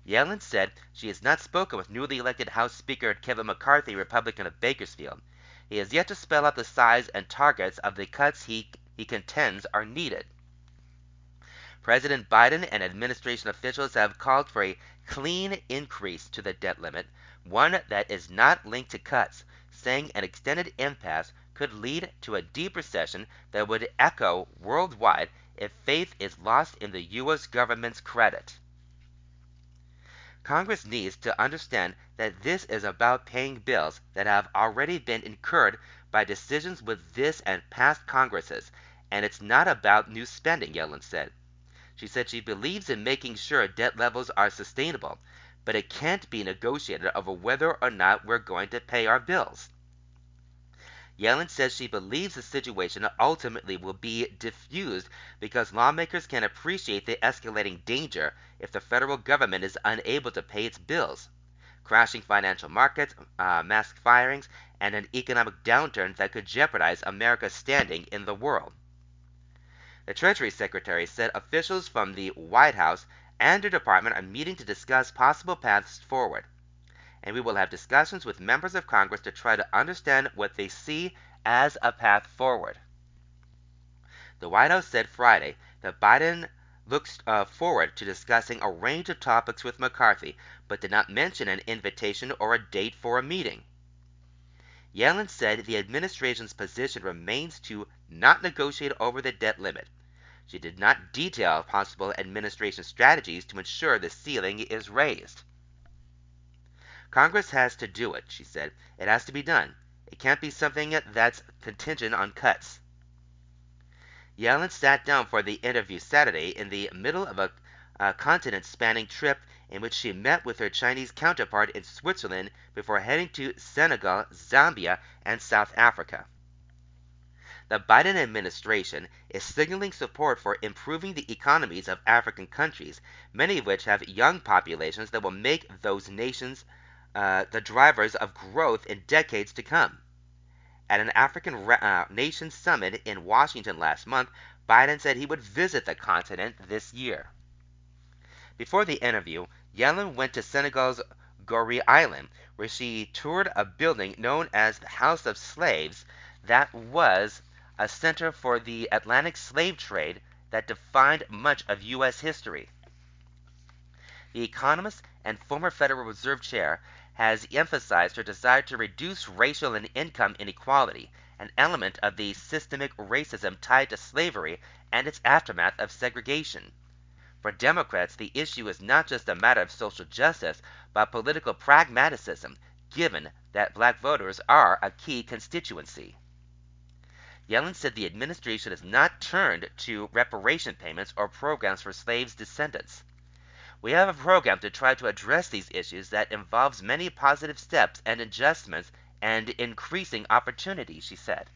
S1: Yellen said she has not spoken with newly elected House Speaker Kevin McCarthy, Republican of Bakersfield. He has yet to spell out the size and targets of the cuts he, he contends are needed. President Biden and administration officials have called for a clean increase to the debt limit, one that is not linked to cuts, saying an extended impasse could lead to a deep recession that would echo worldwide if faith is lost in the U.S. government's credit. Congress needs to understand that this is about paying bills that have already been incurred by decisions with this and past Congresses, and it's not about new spending, Yellen said. She said she believes in making sure debt levels are sustainable, but it can't be negotiated over whether or not we're going to pay our bills. Yellen says she believes the situation ultimately will be diffused because lawmakers can appreciate the escalating danger if the federal government is unable to pay its bills. Crashing financial markets, uh, mass firings, and an economic downturn that could jeopardize America's standing in the world. The Treasury Secretary said officials from the White House and her department are meeting to discuss possible paths forward. And we will have discussions with members of Congress to try to understand what they see as a path forward. The White House said Friday that Biden looks uh, forward to discussing a range of topics with McCarthy, but did not mention an invitation or a date for a meeting. Yellen said the administration's position remains to not negotiate over the debt limit. She did not detail possible administration strategies to ensure the ceiling is raised. Congress has to do it, she said. It has to be done. It can't be something that's contingent on cuts. Yellen sat down for the interview Saturday in the middle of a, continent spanning trip in which she met with her Chinese counterpart in Switzerland before heading to Senegal, Zambia, and South Africa. The Biden administration is signaling support for improving the economies of African countries, many of which have young populations that will make those nations uh, the drivers of growth in decades to come. At an African uh, Nation summit in Washington last month, Biden said he would visit the continent this year. Before the interview, Yellen went to Senegal's Gorée Island, where she toured a building known as the House of Slaves that was a center for the Atlantic slave trade that defined much of U.S. history. The economist and former Federal Reserve Chair has emphasized her desire to reduce racial and income inequality, an element of the systemic racism tied to slavery and its aftermath of segregation. For Democrats, the issue is not just a matter of social justice, but political pragmatism, given that black voters are a key constituency. Yellen said the administration has not turned to reparation payments or programs for slaves' descendants. We have a program to try to address these issues that involves many positive steps and adjustments and increasing opportunity, she said.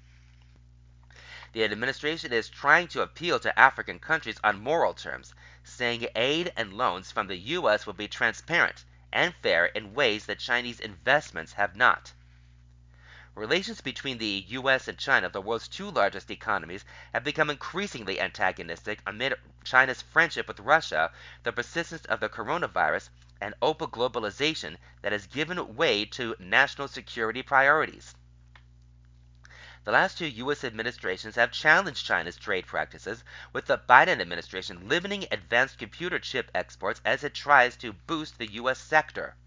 S1: The administration is trying to appeal to African countries on moral terms, saying aid and loans from the U.S. will be transparent and fair in ways that Chinese investments have not. Relations between the U.S. and China, the world's two largest economies, have become increasingly antagonistic amid China's friendship with Russia, the persistence of the coronavirus, and open globalization that has given way to national security priorities. The last two U.S. administrations have challenged China's trade practices, with the Biden administration limiting advanced computer chip exports as it tries to boost the U.S. sector.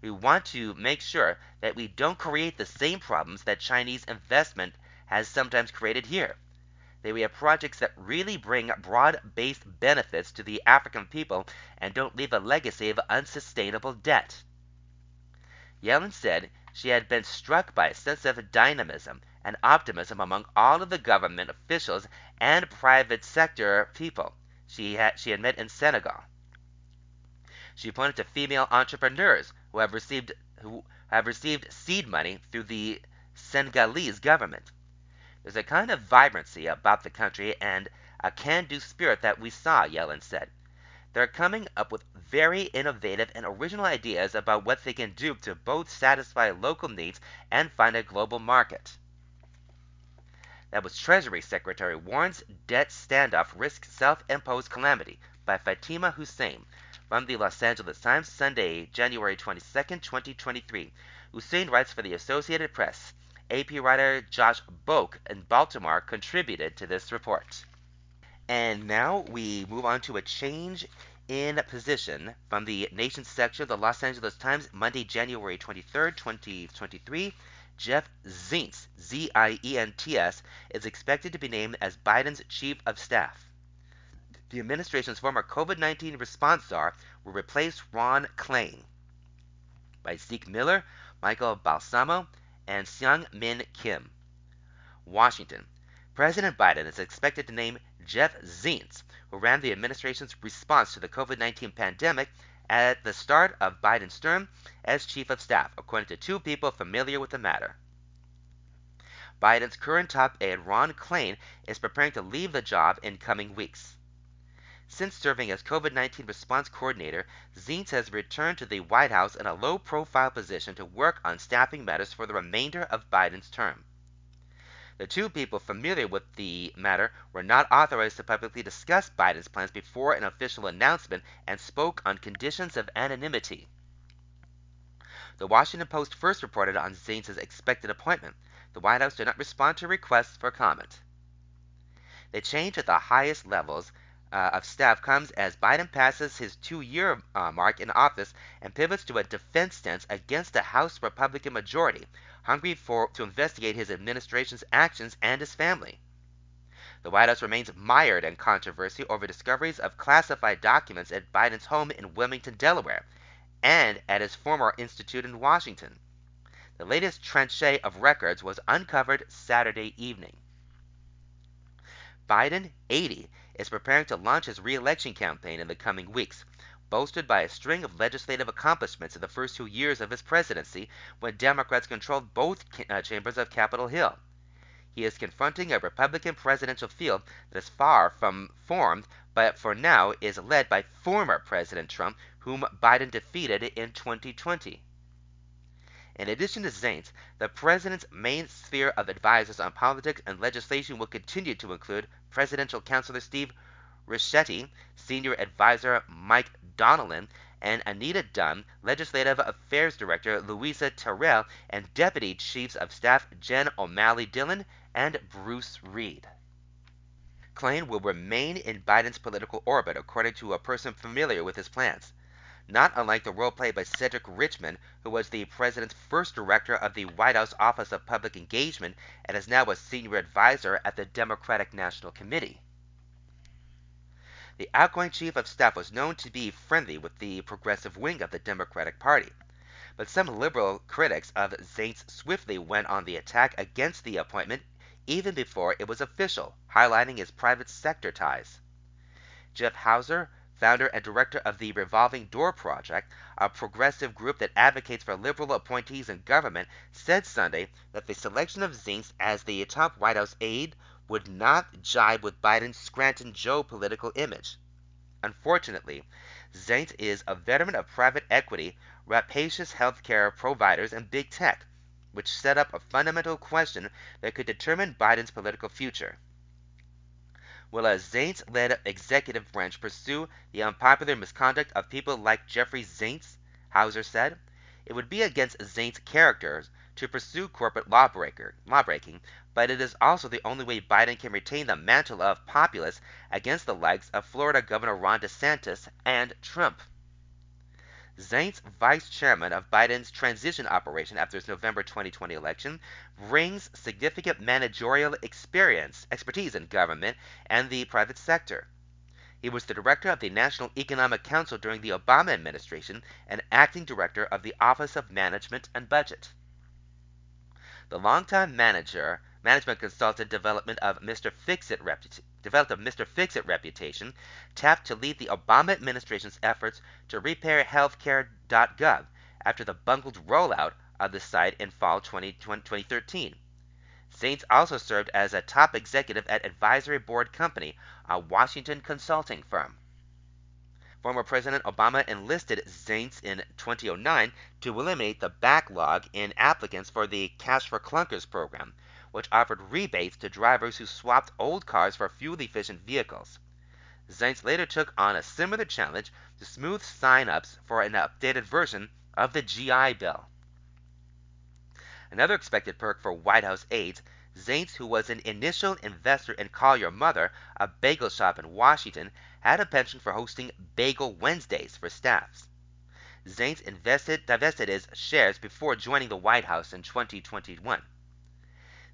S1: We want to make sure that we don't create the same problems that Chinese investment has sometimes created here. That we have projects that really bring broad-based benefits to the African people and don't leave a legacy of unsustainable debt. Yellen said she had been struck by a sense of dynamism and optimism among all of the government officials and private sector people she had, she had met in Senegal. She pointed to female entrepreneurs who have received who have received seed money through the Senegalese government. There's a kind of vibrancy about the country and a can-do spirit that we saw, Yellen said. They're coming up with very innovative and original ideas about what they can do to both satisfy local needs and find a global market. That was Treasury Secretary Warren's debt standoff risks self-imposed calamity by Fatima Hussein from the Los Angeles Times, Sunday, January 22, 2023. Hussein writes for the Associated Press. AP writer Josh Boak in Baltimore contributed to this report. And now we move on to a change in position from the Nation section of the Los Angeles Times, Monday, January 23, 2023. Jeff Zients, Z I E N T S, is expected to be named as Biden's chief of staff. The administration's former COVID 19 response czar will replace Ron Klain by Zeke Miller, Michael Balsamo, and Seung Min Kim. Washington. President Biden is expected to name Jeff Zients, who ran the administration's response to the COVID 19 pandemic, at the start of Biden's term as Chief of Staff, according to two people familiar with the matter. Biden's current top aide, Ron Klain, is preparing to leave the job in coming weeks. Since serving as COVID 19 response coordinator, Zients has returned to the White House in a low profile position to work on staffing matters for the remainder of Biden's term. The two people familiar with the matter were not authorized to publicly discuss Biden's plans before an official announcement and spoke on conditions of anonymity. The Washington Post first reported on Zients' expected appointment. The White House did not respond to requests for comment. The change at the highest levels uh, of staff comes as Biden passes his two year uh, mark in office and pivots to a defense stance against the House Republican majority, hungry for to investigate his administration's actions and his family. The White House remains mired in controversy over discoveries of classified documents at Biden's home in Wilmington, Delaware, and at his former institute in Washington. The latest tranche of records was uncovered Saturday evening. Biden, 80, is preparing to launch his re-election campaign in the coming weeks, boasted by a string of legislative accomplishments in the first two years of his presidency when Democrats controlled both uh, chambers of Capitol Hill. He is confronting a Republican presidential field that is far from formed, but for now is led by former President Trump, whom Biden defeated in 2020. In addition to Zients, the president's main sphere of advisors on politics and legislation will continue to include presidential counselor Steve Ricchetti, senior advisor Mike Donilon, and Anita Dunn, Legislative Affairs Director Louisa Terrell, and Deputy Chiefs of Staff Jen O'Malley Dillon and Bruce Reed. Klain will remain in Biden's political orbit, according to a person familiar with his plans. Not unlike the role played by Cedric Richmond, who was the president's first director of the White House Office of Public Engagement and is now a senior advisor at the Democratic National Committee. The outgoing chief of staff was known to be friendly with the progressive wing of the Democratic Party, but some liberal critics of Zients swiftly went on the attack against the appointment even before it was official, highlighting his private sector ties. Jeff Hauser, founder and director of the Revolving Door Project, a progressive group that advocates for liberal appointees in government, said Sunday that the selection of Zients as the top White House aide would not jibe with Biden's Scranton Joe political image. Unfortunately, Zients is a veteran of private equity, rapacious healthcare providers, and big tech, which set up a fundamental question that could determine Biden's political future. Will a Zients led executive branch pursue the unpopular misconduct of people like Jeffrey Zients? Hauser said. It would be against Zients' character to pursue corporate lawbreaker, lawbreaking, but it is also the only way Biden can retain the mantle of populist against the likes of Florida Governor Ron DeSantis and Trump. Zients, vice chairman of Biden's transition operation after his November 2020 election, brings significant managerial experience, expertise in government and the private sector. He was the director of the National Economic Council during the Obama administration and acting director of the Office of Management and Budget. The longtime manager, management consultant development of Mr. Fixit developed a Mr. Fix-It reputation, tapped to lead the Obama administration's efforts to repair healthcare.gov after the bungled rollout of the site in fall 2013. Zients also served as a top executive at Advisory Board Company, a Washington consulting firm. Former President Obama enlisted Zients in 2009 to eliminate the backlog in applicants for the Cash for Clunkers program, which offered rebates to drivers who swapped old cars for fuel efficient vehicles. Zients later took on a similar challenge to smooth sign ups for an updated version of the GI Bill. Another expected perk for White House aides, Zients, who was an initial investor in Call Your Mother, a bagel shop in Washington, had a penchant for hosting Bagel Wednesdays for staffs. Zients invested, divested his shares before joining the White House in 2021.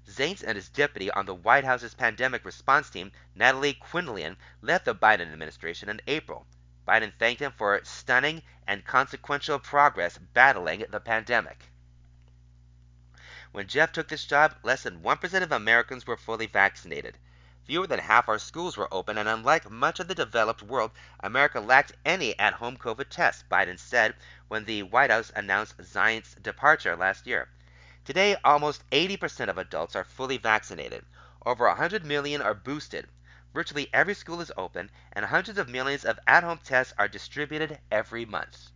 S1: Zients and his deputy on the White House's pandemic response team, Natalie Quillian, left the Biden administration in April. Biden thanked him for stunning and consequential progress battling the pandemic. When Jeff took this job, less than 1% of Americans were fully vaccinated. Fewer than half our schools were open, and unlike much of the developed world, America lacked any at home COVID tests, Biden said when the White House announced Zients's departure last year. Today, almost 80% of adults are fully vaccinated. Over 100 million are boosted. Virtually every school is open, and hundreds of millions of at home tests are distributed every month.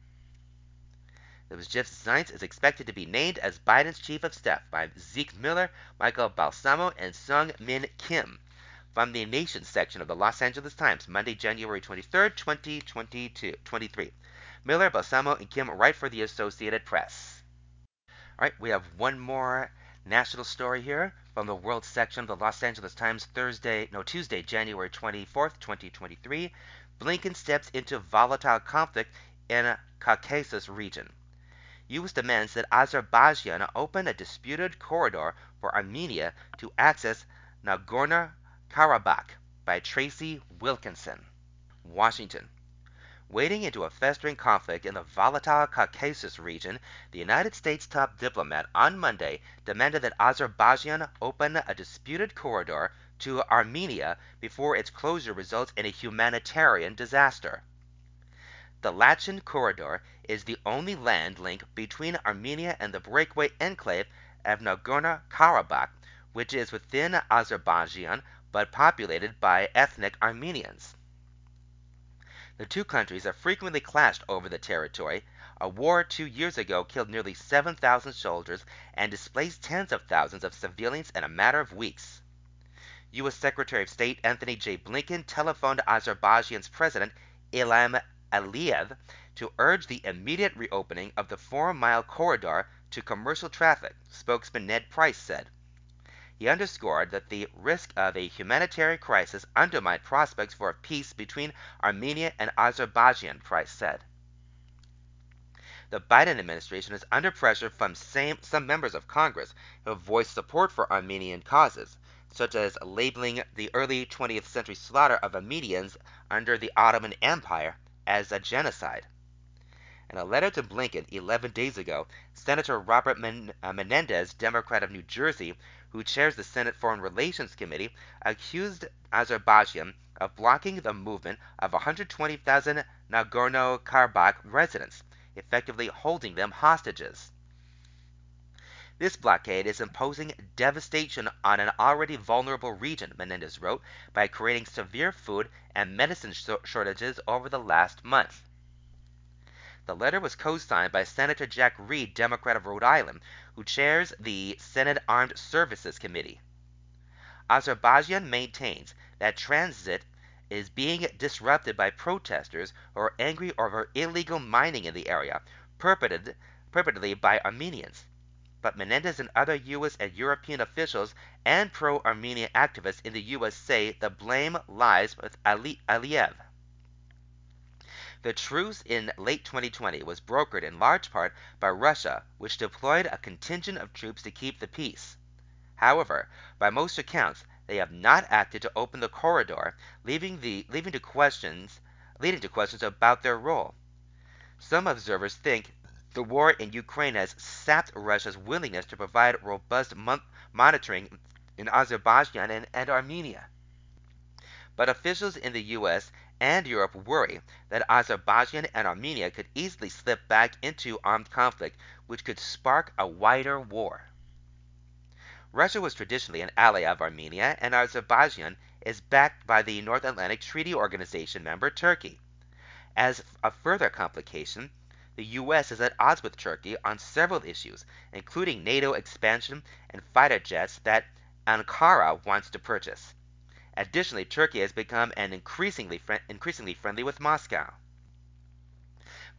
S1: was Jeff Zients is expected to be named as Biden's chief of staff by Zeke Miller, Michael Balsamo, and Seung Min Kim. From the Nation section of the Los Angeles Times, Monday, January 23, 2022, 23. Miller, Balsamo, and Kim write for the Associated Press. All right, we have one more national story here from the world section of the Los Angeles Times Thursday, no, Tuesday, January 24th, 2023. Blinken steps into volatile conflict in Caucasus region. U.S. demands that Azerbaijan open a disputed corridor for Armenia to access Nagorno-Karabakh by Tracy Wilkinson. Washington. Wading into a festering conflict in the volatile Caucasus region, the United States top diplomat on Monday demanded that Azerbaijan open a disputed corridor to Armenia before its closure results in a humanitarian disaster. The Lachin Corridor is the only land link between Armenia and the breakaway enclave of Nagorno Karabakh, which is within Azerbaijan but populated by ethnic Armenians. The two countries have frequently clashed over the territory. A war two years ago killed nearly 7,000 soldiers and displaced tens of thousands of civilians in a matter of weeks. U.S. Secretary of State Anthony J. Blinken telephoned Azerbaijan's President Ilham Aliyev to urge the immediate reopening of the four mile corridor to commercial traffic, spokesman Ned Price said. He underscored that the risk of a humanitarian crisis undermined prospects for a peace between Armenia and Azerbaijan, Price said. The Biden administration is under pressure from same, some members of Congress who have voiced support for Armenian causes, such as labeling the early 20th century slaughter of Armenians under the Ottoman Empire as a genocide. In a letter to Blinken 11 days ago, Senator Robert Men- uh, Menendez, Democrat of New Jersey, who chairs the Senate Foreign Relations Committee, accused Azerbaijan of blocking the movement of 120,000 Nagorno Karabakh residents, effectively holding them hostages. This blockade is imposing devastation on an already vulnerable region, Menendez wrote, by creating severe food and medicine shortages over the last month. The letter was co-signed by Senator Jack Reed, Democrat of Rhode Island, who chairs the Senate Armed Services Committee. Azerbaijan maintains that transit is being disrupted by protesters who are angry over illegal mining in the area, perpetrated, perpetrated by Armenians. But Menendez and other U.S. and European officials and pro Armenian activists in the U.S. say the blame lies with Ali- Aliyev. The truce in late 2020 was brokered in large part by Russia, which deployed a contingent of troops to keep the peace. However, by most accounts, they have not acted to open the corridor, leaving, the, leaving to questions, leading to questions about their role. Some observers think the war in Ukraine has sapped Russia's willingness to provide robust monitoring in Azerbaijan and, and Armenia. But officials in the US and Europe worry that Azerbaijan and Armenia could easily slip back into armed conflict, which could spark a wider war. Russia was traditionally an ally of Armenia, and Azerbaijan is backed by the North Atlantic Treaty Organization member Turkey. As a further complication, the U.S. is at odds with Turkey on several issues, including NATO expansion and fighter jets that Ankara wants to purchase. Additionally, Turkey has become an increasingly, increasingly friendly with Moscow.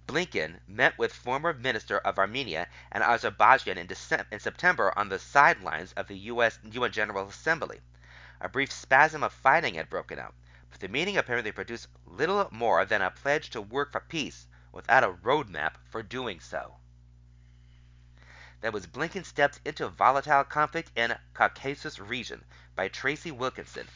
S1: Blinken met with former Minister of Armenia and Azerbaijan in, in September on the sidelines of the US UN General Assembly. A brief spasm of fighting had broken out, but the meeting apparently produced little more than a pledge to work for peace without a roadmap for doing so. That was Blinken Steps into volatile conflict in Caucasus region by Tracy Wilkinson,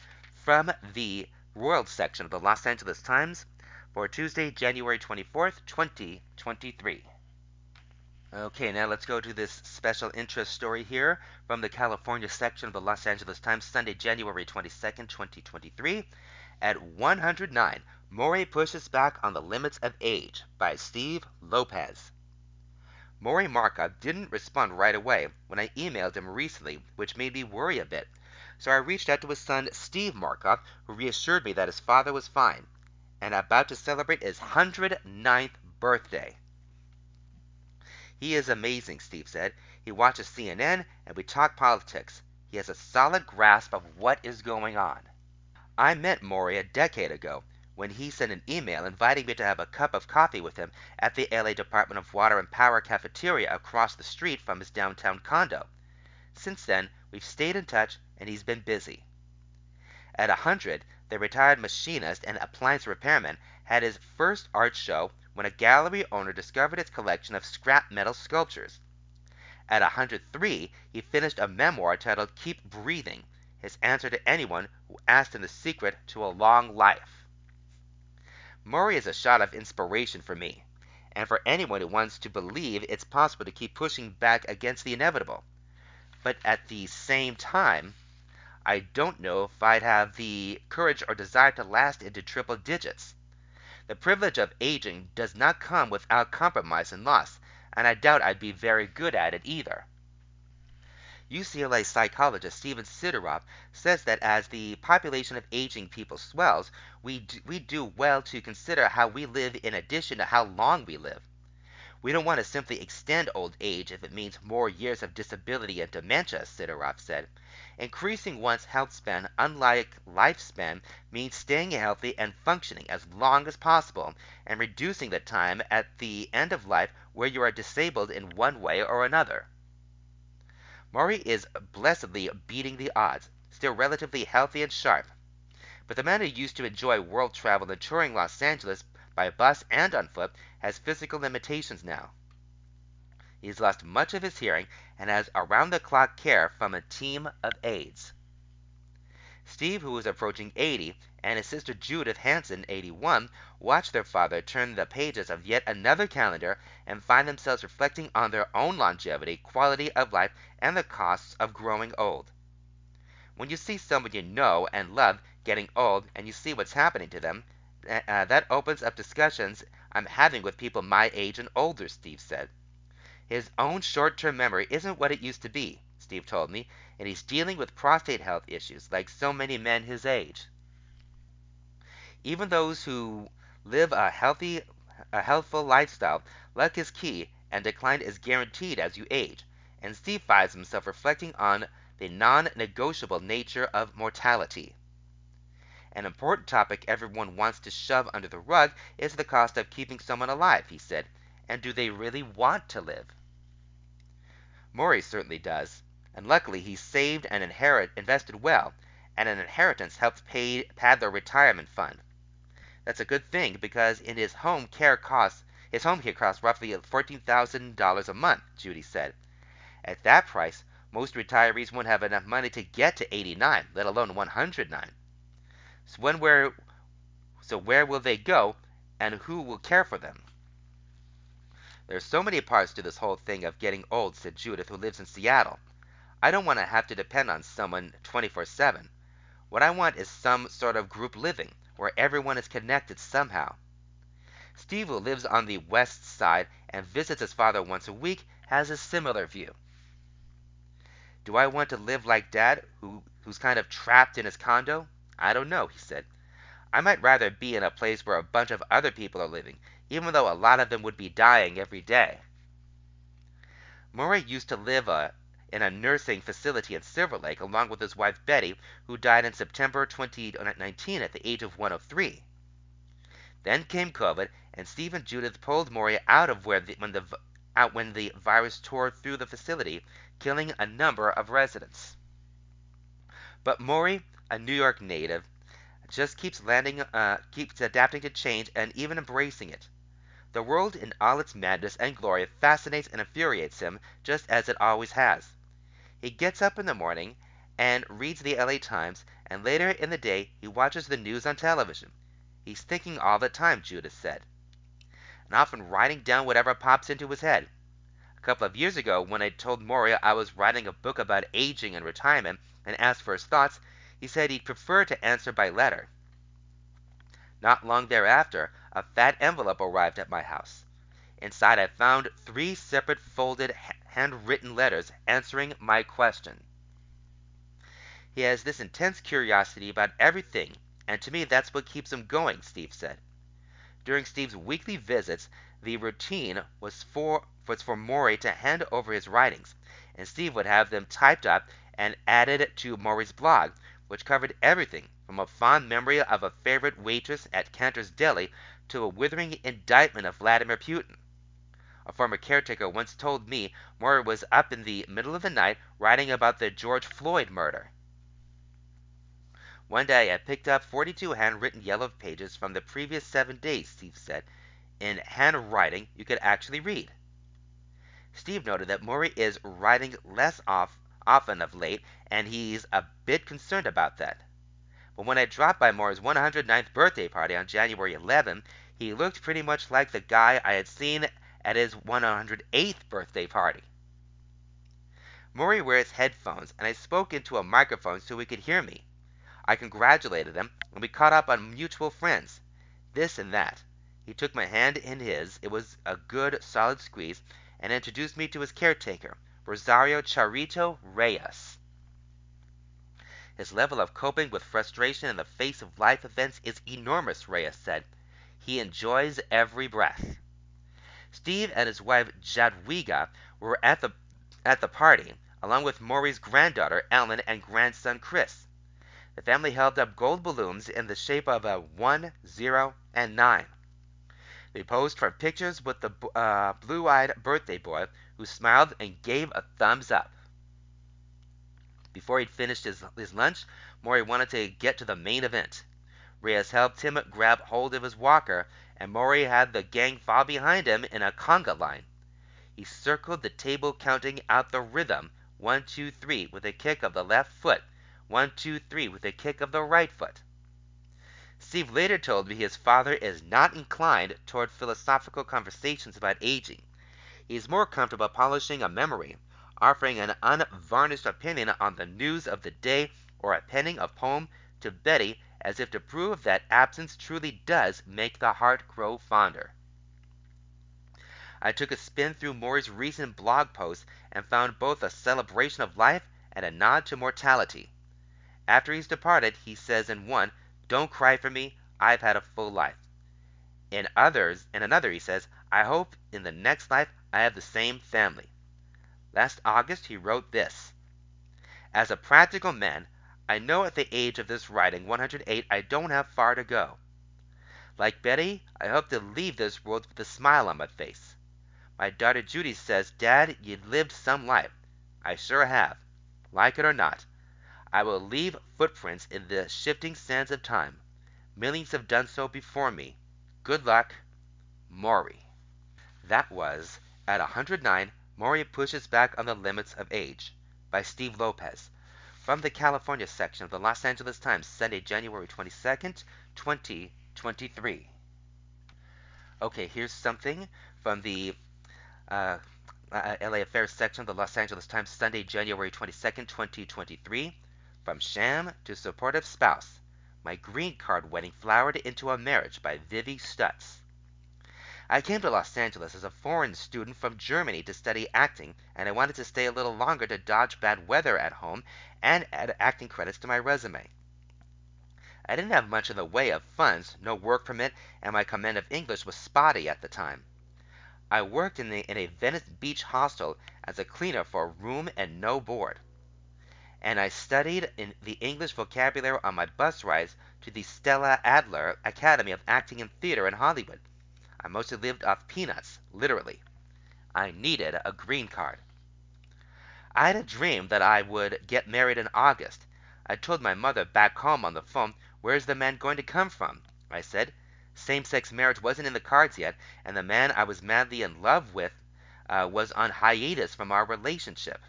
S1: from the World section of the Los Angeles Times for Tuesday, January 24th, 2023. Okay, now let's go to this special interest story here from the California section of the Los Angeles Times, Sunday, January 22nd, 2023. At 109, Maury pushes back on the limits of age by Steve Lopez. Maury Marcotte didn't respond right away when I emailed him recently, which made me worry a bit so I reached out to his son, Steve Marcotte, who reassured me that his father was fine and about to celebrate his 109th birthday. He is amazing, Steve said. He watches CNN and we talk politics. He has a solid grasp of what is going on. I met Maury a decade ago when he sent an email inviting me to have a cup of coffee with him at the LA Department of Water and Power cafeteria across the street from his downtown condo. Since then, we've stayed in touch and he's been busy. At hundred, the retired machinist and appliance repairman had his first art show when a gallery owner discovered his collection of scrap metal sculptures. At 103, he finished a memoir titled Keep Breathing, his answer to anyone who asked him the secret to a long life. Maury is a shot of inspiration for me, and for anyone who wants to believe it's possible to keep pushing back against the inevitable. But at the same time, I don't know if I'd have the courage or desire to last into triple digits. The privilege of aging does not come without compromise and loss, and I doubt I'd be very good at it either. UCLA psychologist Steven Sideroff says that as the population of aging people swells, we do, we do well to consider how we live in addition to how long we live. We don't want to simply extend old age if it means more years of disability and dementia, Sideroff said. Increasing one's health span, unlike lifespan, means staying healthy and functioning as long as possible, and reducing the time at the end of life where you are disabled in one way or another. Maury is blessedly beating the odds, still relatively healthy and sharp. But the man who used to enjoy world travel and touring Los Angeles by bus and on foot has physical limitations now. He has lost much of his hearing and has around the clock care from a team of aides. Steve, who is approaching 80, and his sister Judith Hanson, 81, watch their father turn the pages of yet another calendar and find themselves reflecting on their own longevity, quality of life, and the costs of growing old. When you see someone you know and love getting old and you see what's happening to them, uh, that opens up discussions I'm having with people my age and older, Steve said. His own short term memory isn't what it used to be, Steve told me, and he's dealing with prostate health issues like so many men his age. Even those who live a healthy, a healthful lifestyle, luck is key and decline is guaranteed as you age, and Steve finds himself reflecting on the non negotiable nature of mortality. An important topic everyone wants to shove under the rug is the cost of keeping someone alive, he said. And do they really want to live? Maury certainly does, and luckily he saved and invested well, and an inheritance helped pay, pad their retirement fund. That's a good thing because in his home care costs his home care costs roughly $14,000 a month, Judy said. At that price, most retirees won't have enough money to get to 89, let alone 109. So when where so where will they go and who will care for them? There's so many parts to this whole thing of getting old, said Judith, who lives in Seattle. I don't want to have to depend on someone 24 7. What I want is some sort of group living, where everyone is connected somehow. Steve, who lives on the west side and visits his father once a week, has a similar view. Do I want to live like Dad, who, who's kind of trapped in his condo? I don't know, he said. I might rather be in a place where a bunch of other people are living, even though a lot of them would be dying every day. Maury used to live uh, in a nursing facility in Silver Lake along with his wife Betty, who died in September 2019 at the age of 103. Then came COVID, and Steve and Judith pulled Maury out of where the, when the out when the virus tore through the facility, killing a number of residents. But Maury, a New York native, just keeps landing, uh, keeps adapting to change and even embracing it. The world in all its madness and glory fascinates and infuriates him, just as it always has. He gets up in the morning and reads the LA Times, and later in the day he watches the news on television. He's thinking all the time, Judith said, and often writing down whatever pops into his head. A couple of years ago, when I told Maury I was writing a book about aging and retirement and asked for his thoughts, he said he'd prefer to answer by letter. Not long thereafter, a fat envelope arrived at my house. Inside I found three separate folded handwritten letters answering my question. He has this intense curiosity about everything, and to me that's what keeps him going, Steve said. During Steve's weekly visits, the routine was for was for Maury to hand over his writings, and Steve would have them typed up and added to Maury's blog, which covered everything from a fond memory of a favorite waitress at Canter's Deli to a withering indictment of Vladimir Putin. A former caretaker once told me Maury was up in the middle of the night writing about the George Floyd murder. One day I picked up 42 handwritten yellow pages from the previous seven days, Steve said. In handwriting you could actually read. Steve noted that Maury is writing less off, often of late, and he's a bit concerned about that. But when I dropped by Maury's 109th birthday party on January 11, he looked pretty much like the guy I had seen at his 108th birthday party. Maury wears headphones, and I spoke into a microphone so he could hear me. I congratulated him, and we caught up on mutual friends. This and that. He took my hand in his, it was a good, solid squeeze, and introduced me to his caretaker, Rosario Charito Reyes. His level of coping with frustration in the face of life events is enormous, Reyes said. He enjoys every breath. Steve and his wife Jadwiga were at the at the party, along with Maury's granddaughter Ellen and grandson Chris. The family held up gold balloons in the shape of a 1, 0, and 9. They posed for pictures with the uh, blue eyed birthday boy, who smiled and gave a thumbs up. Before he'd finished his, his lunch, Maury wanted to get to the main event. Reyes helped him grab hold of his walker, and Maury had the gang fall behind him in a conga line. He circled the table counting out the rhythm one, two, three with a kick of the left foot, one, two, three with a kick of the right foot. Steve later told me his father is not inclined toward philosophical conversations about aging. Is more comfortable polishing a memory, offering an unvarnished opinion on the news of the day or a penning a poem to Betty as if to prove that absence truly does make the heart grow fonder. I took a spin through Maury's recent blog posts and found both a celebration of life and a nod to mortality. After he's departed, he says in one, Don't cry for me, I've had a full life. In others in another he says, I hope in the next life I have the same family. Last August he wrote this As a practical man, I know at the age of this writing, 108, I don't have far to go. Like Betty, I hope to leave this world with a smile on my face. My daughter Judy says, Dad, you lived some life. I sure have. Like it or not, I will leave footprints in the shifting sands of time. Millions have done so before me. Good luck, Maury. That was At 109 Maury Pushes Back on the Limits of Age by Steve Lopez from the California section of the Los Angeles Times, Sunday, January 22nd, 2023. Okay, here's something from the uh, uh, LA Affairs section of the Los Angeles Times, Sunday, January 22nd, 2023. From Sham to Supportive Spouse. My green card wedding flowered into a marriage by Vivi Stutz. I came to Los Angeles as a foreign student from Germany to study acting, and I wanted to stay a little longer to dodge bad weather at home and add acting credits to my resume. I didn't have much in the way of funds, no work permit, and my command of English was spotty at the time. I worked in, the, in a Venice Beach hostel as a cleaner for a room and no board. And I studied in the English vocabulary on my bus rides to the Stella Adler Academy of Acting and Theater in Hollywood. I mostly lived off peanuts, literally. I needed a green card. I had a dream that I would get married in August. I told my mother back home on the phone, Where's the man going to come from? I said. Same sex marriage wasn't in the cards yet, and the man I was madly in love with uh, was on hiatus from our relationship.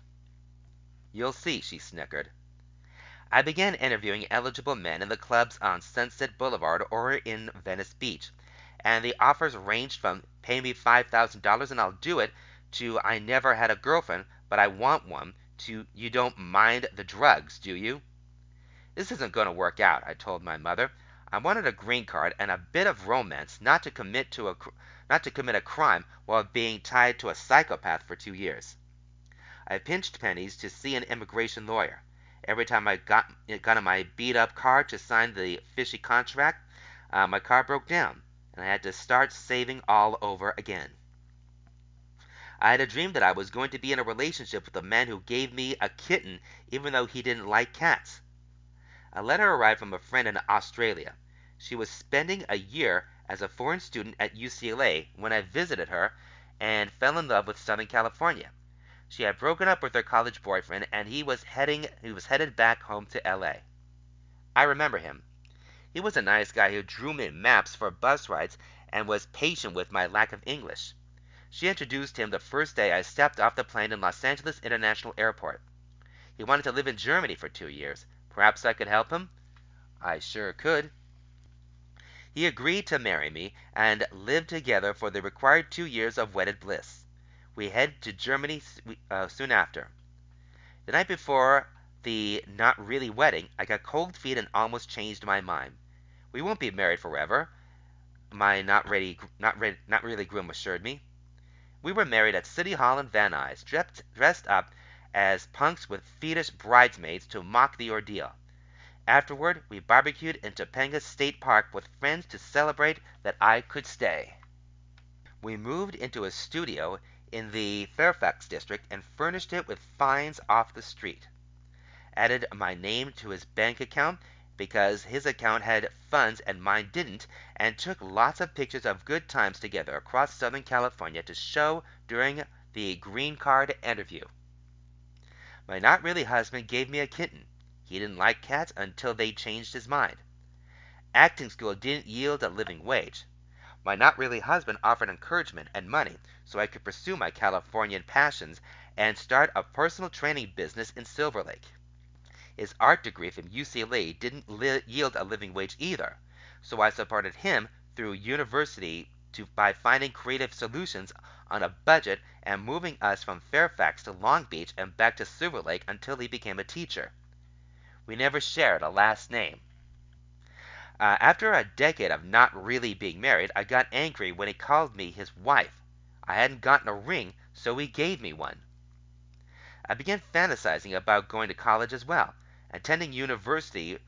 S1: You'll see, she snickered. I began interviewing eligible men in the clubs on Sunset Boulevard or in Venice Beach and the offers ranged from pay me $5,000 and I'll do it to I never had a girlfriend, but I want one to you don't mind the drugs, do you? This isn't going to work out, I told my mother. I wanted a green card and a bit of romance, not to commit to a not to commit a crime while being tied to a psychopath for 2 years. I pinched pennies to see an immigration lawyer. Every time I got got in my beat up car to sign the fishy contract, uh, my car broke down and I had to start saving all over again. I had a dream that I was going to be in a relationship with a man who gave me a kitten even though he didn't like cats. A letter arrived from a friend in Australia. She was spending a year as a foreign student at UCLA when I visited her and fell in love with Southern California. She had broken up with her college boyfriend and he was heading he was headed back home to LA. I remember him. He was a nice guy who drew me maps for bus rides and was patient with my lack of English. She introduced him the first day I stepped off the plane in Los Angeles International Airport. He wanted to live in Germany for two years. Perhaps I could help him? I sure could. He agreed to marry me and live together for the required two years of wedded bliss. We headed to Germany uh, soon after. The night before the not really wedding, I got cold feet and almost changed my mind. We won't be married forever, my not ready, not ready, not really groom assured me. We were married at City Hall in Van Nuys, dressed, up as punks with fetish bridesmaids to mock the ordeal. Afterward, we barbecued in Topanga State Park with friends to celebrate that I could stay. We moved into a studio in the Fairfax district and furnished it with finds off the street. Added my name to his bank account because his account had funds and mine didn't, and took lots of pictures of good times together across Southern California to show during the green card interview. My not really husband gave me a kitten. He didn't like cats until they changed his mind. Acting school didn't yield a living wage. My not really husband offered encouragement and money so I could pursue my Californian passions and start a personal training business in Silver Lake. His art degree from UCLA didn't li- yield a living wage either, so I supported him through university to, by finding creative solutions on a budget and moving us from Fairfax to Long Beach and back to Silver Lake until he became a teacher. We never shared a last name. Uh, after a decade of not really being married, I got angry when he called me his wife. I hadn't gotten a ring, so he gave me one. I began fantasizing about going to college as well. Attending university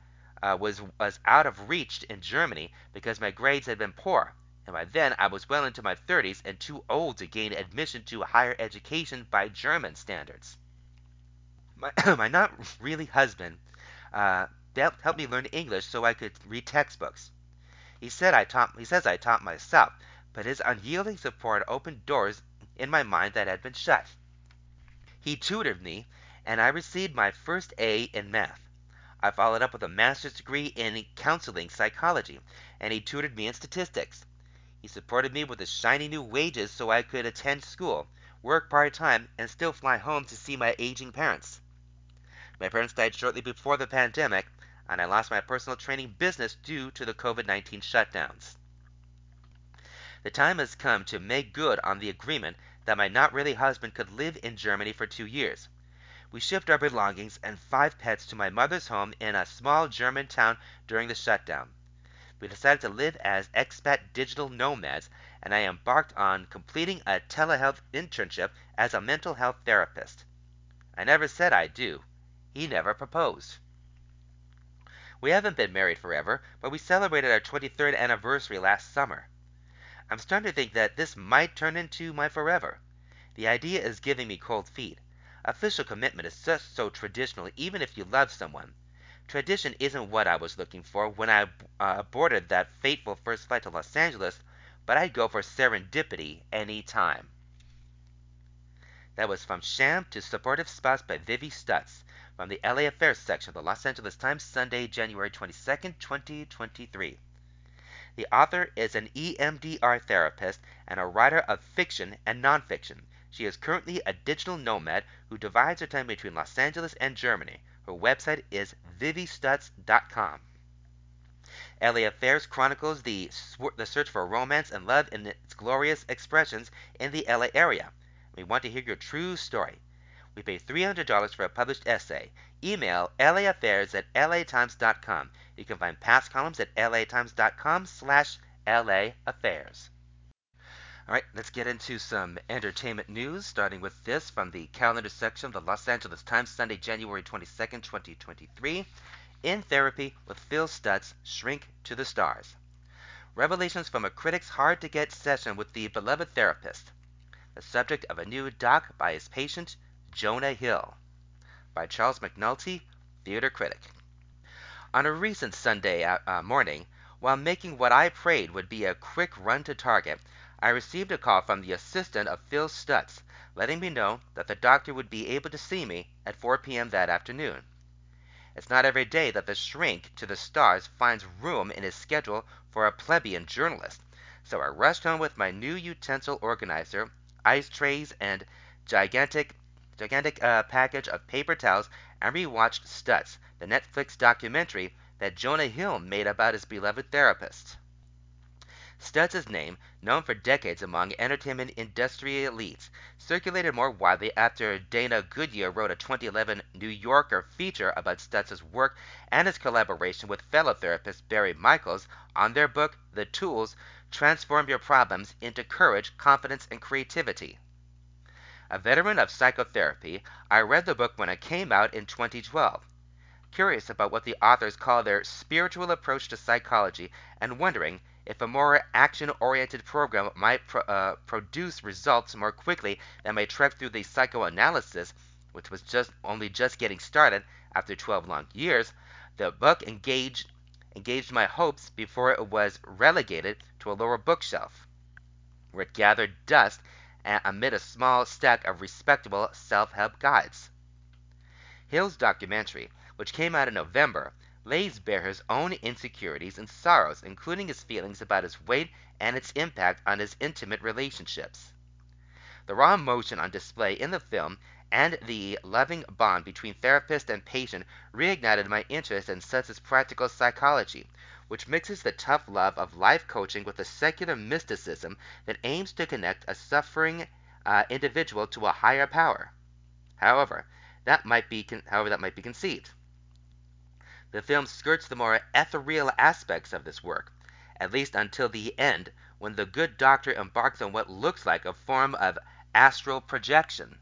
S1: uh, was out of reach in Germany because my grades had been poor, and by then I was well into my 30s and too old to gain admission to higher education by German standards. My, my not really husband uh, helped me learn English so I could read textbooks. He said I taught he says I taught myself, but his unyielding support opened doors in my mind that had been shut. He tutored me, and I received my first A in math. I followed up with a master's degree in counseling psychology, and he tutored me in statistics. He supported me with his shiny new wages so I could attend school, work part time, and still fly home to see my aging parents. My parents died shortly before the pandemic, and I lost my personal training business due to the COVID 19 shutdowns. The time has come to make good on the agreement that my not really husband could live in Germany for two years. We shipped our belongings and five pets to my mother's home in a small German town during the shutdown we decided to live as expat digital nomads, and I embarked on completing a telehealth internship as a mental health therapist. I never said I do. He never proposed. We haven't been married forever, but we celebrated our 23rd anniversary last summer. I'm starting to think that this might turn into my forever. The idea is giving me cold feet. Official commitment is just so traditional, even if you love someone. Tradition isn't what I was looking for when I uh, boarded that fateful first flight to Los Angeles, but I'd go for serendipity any time. That was From Sham to Supportive Spouse by Vivi Stutz from the LA Affairs section of the Los Angeles Times, Sunday, January 22, 2023. The author is an EMDR therapist and a writer of fiction and nonfiction. She is currently a digital nomad who divides her time between Los Angeles and Germany. Her website is vivistutz.com. LA Affairs chronicles the, the search for romance and love in its glorious expressions in the LA area. We want to hear your true story. We pay $300 for a published essay. Email laaffairs at latimes.com. You can find past columns at latimes.com slash laaffairs. All right, let's get into some entertainment news, starting with this from the calendar section of the Los Angeles Times, Sunday, January 22nd, 2023. In Therapy with Phil Stutz, Shrink to the Stars. Revelations from a critic's hard to get session with the beloved therapist. The subject of a new doc by his patient, Jonah Hill. By Charles McNulty, theater critic. On a recent Sunday uh, morning, while making what I prayed would be a quick run to Target, I received a call from the assistant of Phil Stutz, letting me know that the doctor would be able to see me at 4 p.m. that afternoon. It's not every day that the shrink to the stars finds room in his schedule for a plebeian journalist, so I rushed home with my new utensil organizer, ice trays, and gigantic gigantic uh, package of paper towels and rewatched Stutz, the Netflix documentary that Jonah Hill made about his beloved therapist. Stutz's name, known for decades among entertainment industry elites, circulated more widely after Dana Goodyear wrote a 2011 New Yorker feature about Stutz's work and his collaboration with fellow therapist Barry Michels on their book The Tools Transform Your Problems into Courage, Confidence, and Creativity. A veteran of psychotherapy, I read the book when it came out in 2012 curious about what the authors call their spiritual approach to psychology and wondering if a more action-oriented program might pro- uh, produce results more quickly than my trek through the psychoanalysis, which was just only just getting started after 12 long years, the book engaged engaged my hopes before it was relegated to a lower bookshelf, where it gathered dust amid a small stack of respectable self-help guides. Hill's documentary, which came out in November, lays bare his own insecurities and sorrows, including his feelings about his weight and its impact on his intimate relationships. The raw emotion on display in the film and the loving bond between therapist and patient reignited my interest in Stutz's practical psychology, which mixes the tough love of life coaching with a secular mysticism that aims to connect a suffering uh, individual to a higher power. However, that might be con- however that might be conceived. The film skirts the more ethereal aspects of this work, at least until the end, when the good doctor embarks on what looks like a form of astral projection.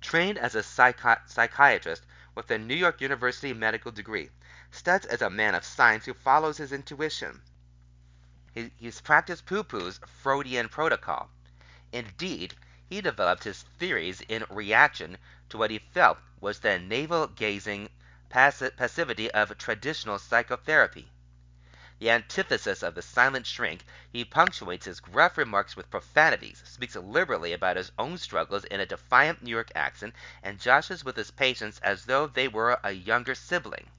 S1: Trained as a psychi- psychiatrist with a New York University medical degree, Stutz is a man of science who follows his intuition. He, he's practiced Poo-Poo's Freudian protocol. Indeed, he developed his theories in reaction to what he felt was the navel-gazing passivity of traditional psychotherapy. the antithesis of the silent shrink, he punctuates his gruff remarks with profanities, speaks liberally about his own struggles in a defiant New York accent, and joshes with his patients as though they were a younger sibling.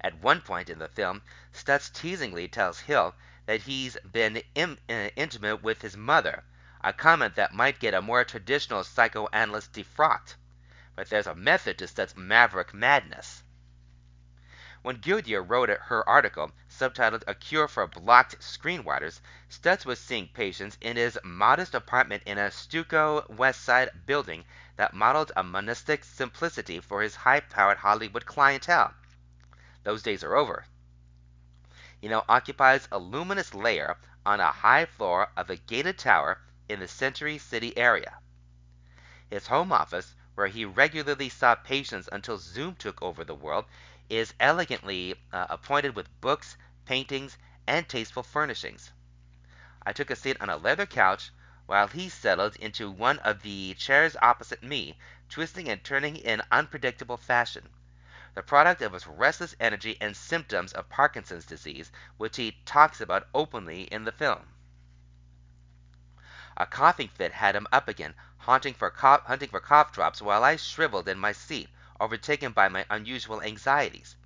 S1: At one point in the film, Stutz teasingly tells Hill that he's been Im- uh, intimate with his mother, a comment that might get a more traditional psychoanalyst defrocked. But there's a method to Stutz's maverick madness. When Goodyear wrote her article, subtitled A Cure for Blocked Screenwriters, Stutz was seeing patients in his modest apartment in a stucco West Side building that modeled a monastic simplicity for his high powered Hollywood clientele. Those days are over. He now occupies a luminous layer on a high floor of a gated tower in the Century City area. His home office, where he regularly saw patients until Zoom took over the world, is elegantly uh, appointed with books, paintings, and tasteful furnishings. I took a seat on a leather couch while he settled into one of the chairs opposite me, twisting and turning in unpredictable fashion, the product of his restless energy and symptoms of Parkinson's disease, which he talks about openly in the film. A coughing fit had him up again, hunting for cough, drops while I shriveled in my seat, overtaken by my unusual anxieties.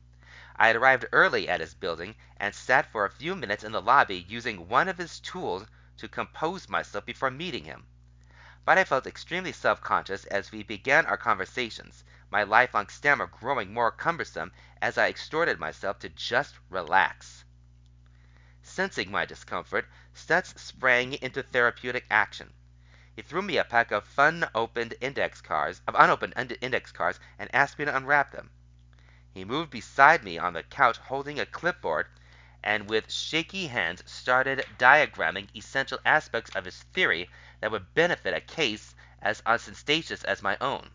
S1: I had arrived early at his building, and sat for a few minutes in the lobby using one of his tools to compose myself before meeting him. But I felt extremely self conscious as we began our conversations, my lifelong stammer growing more cumbersome as I extorted myself to just relax. Sensing my discomfort, Stutz sprang into therapeutic action. He threw me a pack of unopened index cards, of unopened index cards, and asked me to unwrap them. He moved beside me on the couch holding a clipboard, and with shaky hands started diagramming essential aspects of his theory that would benefit a case as ostentatious as my own.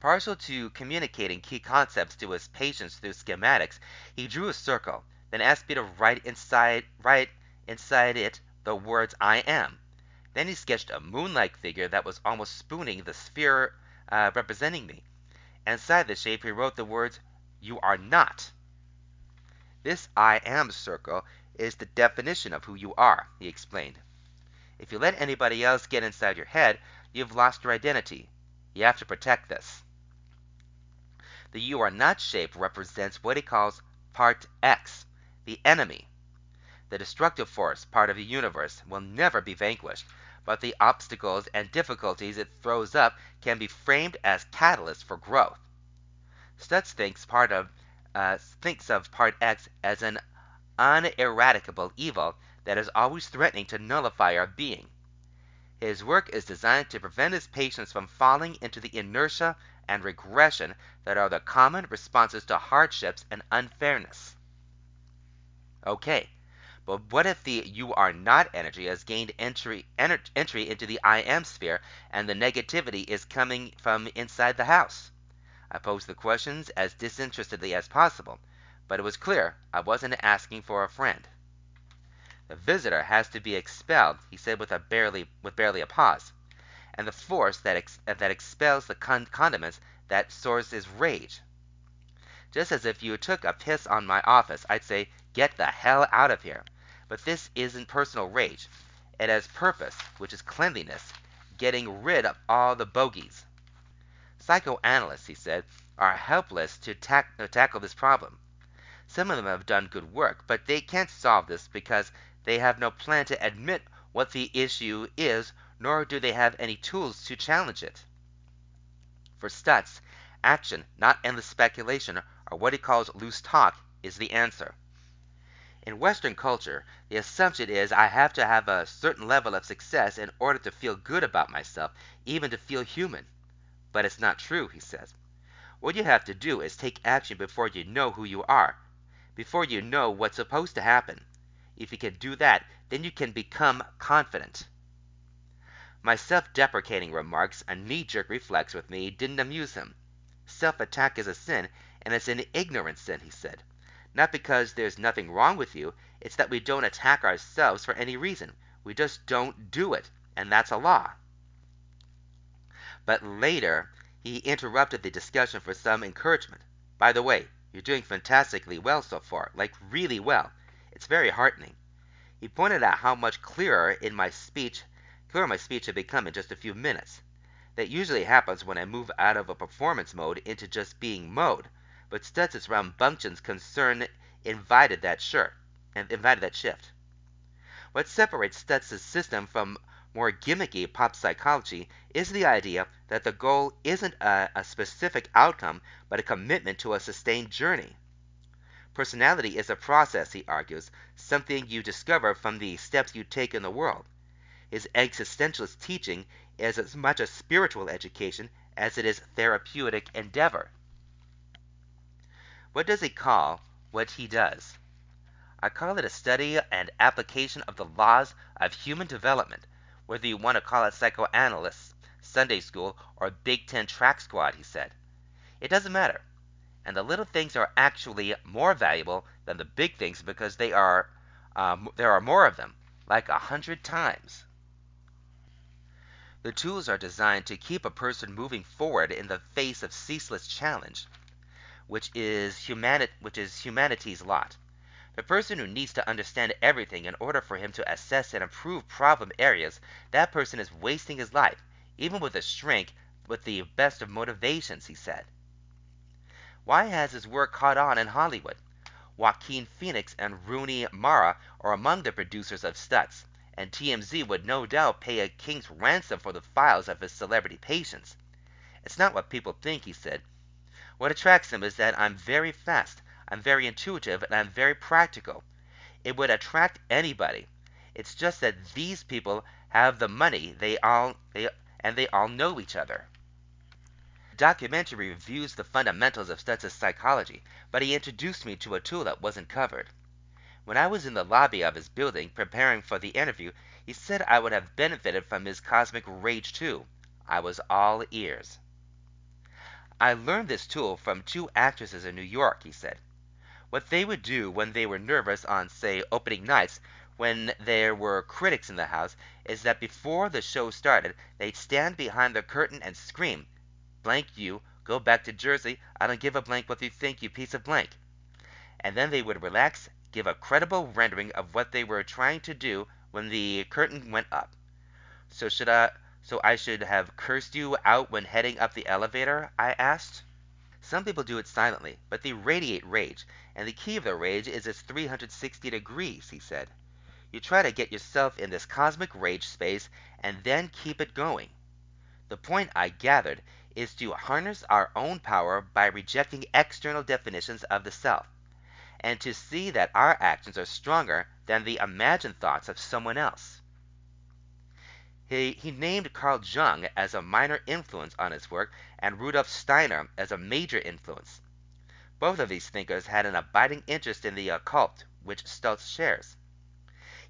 S1: Partial to communicating key concepts to his patients through schematics, he drew a circle, then asked me to write inside write inside it the words I am. Then he sketched a moon-like figure that was almost spooning the sphere uh, representing me. Inside the shape he wrote the words, You are not. This I am circle is the definition of who you are, he explained. If you let anybody else get inside your head, you've lost your identity. You have to protect this. The you are not shape represents what he calls part X, the enemy. The destructive force, part of the universe, will never be vanquished, but the obstacles and difficulties it throws up can be framed as catalysts for growth. Stutz thinks part of uh, thinks of part X as an uneradicable evil that is always threatening to nullify our being. His work is designed to prevent his patients from falling into the inertia and regression that are the common responses to hardships and unfairness. Okay, but what if the you are not energy has gained entry, enter, entry into the I am sphere and the negativity is coming from inside the house? I posed the questions as disinterestedly as possible, but it was clear I wasn't asking for a friend. The visitor has to be expelled, he said with a barely with barely a pause. And the force that ex, that expels the con- condiments that soars his rage. Just as if you took a piss on my office, I'd say, Get the hell out of here. But this isn't personal rage. It has purpose, which is cleanliness, getting rid of all the bogies. Psychoanalysts, he said, are helpless to tack- uh, tackle this problem. Some of them have done good work, but they can't solve this because they have no plan to admit what the issue is, nor do they have any tools to challenge it. For Stutz, action, not endless speculation, or what he calls loose talk, is the answer. In Western culture, the assumption is I have to have a certain level of success in order to feel good about myself, even to feel human. But it's not true, he says. What you have to do is take action before you know who you are, before you know what's supposed to happen. If you can do that, then you can become confident. My self deprecating remarks, a knee jerk reflex with me, didn't amuse him. Self attack is a sin, and it's an ignorant sin, he said. Not because there's nothing wrong with you, it's that we don't attack ourselves for any reason. We just don't do it, and that's a law. But later, he interrupted the discussion for some encouragement. By the way, You're doing fantastically well so far, like really well. It's very heartening. He pointed out how much clearer in my speech, clearer my speech had become in just a few minutes. That usually happens when I move out of a performance mode into just being mode, but Stutz's rambunctious concern invited that shirt and invited that shift. What separates Stutz's system from more gimmicky pop psychology is the idea that the goal isn't a, a specific outcome, but a commitment to a sustained journey. Personality is a process, he argues, something you discover from the steps you take in the world. His existentialist teaching is as much a spiritual education as it is therapeutic endeavor. What does he call what he does? I call it a study and application of the laws of human development, whether you want to call it psychoanalysts, Sunday school, or Big Ten track squad, he said. It doesn't matter. And the little things are actually more valuable than the big things because they are um, there are more of them, like a hundred times. The tools are designed to keep a person moving forward in the face of ceaseless challenge, which is, humani- which is humanity's lot. The person who needs to understand everything in order for him to assess and improve problem areas, that person is wasting his life, even with a shrink with the best of motivations, he said. Why has his work caught on in Hollywood? Joaquin Phoenix and Rooney Mara are among the producers of Stutz, and TMZ would no doubt pay a king's ransom for the files of his celebrity patients. It's not what people think, he said. What attracts them is that I'm very fast, I'm very intuitive and I'm very practical. It would attract anybody. It's just that these people have the money, they all they and they all know each other. The documentary reviews the fundamentals of Stutz's psychology, but he introduced me to a tool that wasn't covered. When I was in the lobby of his building preparing for the interview, he said I would have benefited from his cosmic rage too. I was all ears. I learned this tool from two actresses in New York, he said. What they would do when they were nervous on, say, opening nights, when there were critics in the house, is that before the show started, they'd stand behind the curtain and scream, Blank you, go back to Jersey, I don't give a blank what you think, you piece of blank. And then they would relax, give a credible rendering of what they were trying to do when the curtain went up. So should I so I should have cursed you out when heading up the elevator? I asked. Some people do it silently, but they radiate rage, and the key of their rage is its 360 degrees, he said. You try to get yourself in this cosmic rage space and then keep it going. The point, I gathered, is to harness our own power by rejecting external definitions of the self, and to see that our actions are stronger than the imagined thoughts of someone else. He, named Carl Jung as a minor influence on his work and Rudolf Steiner as a major influence. Both of these thinkers had an abiding interest in the occult, which Stutz shares.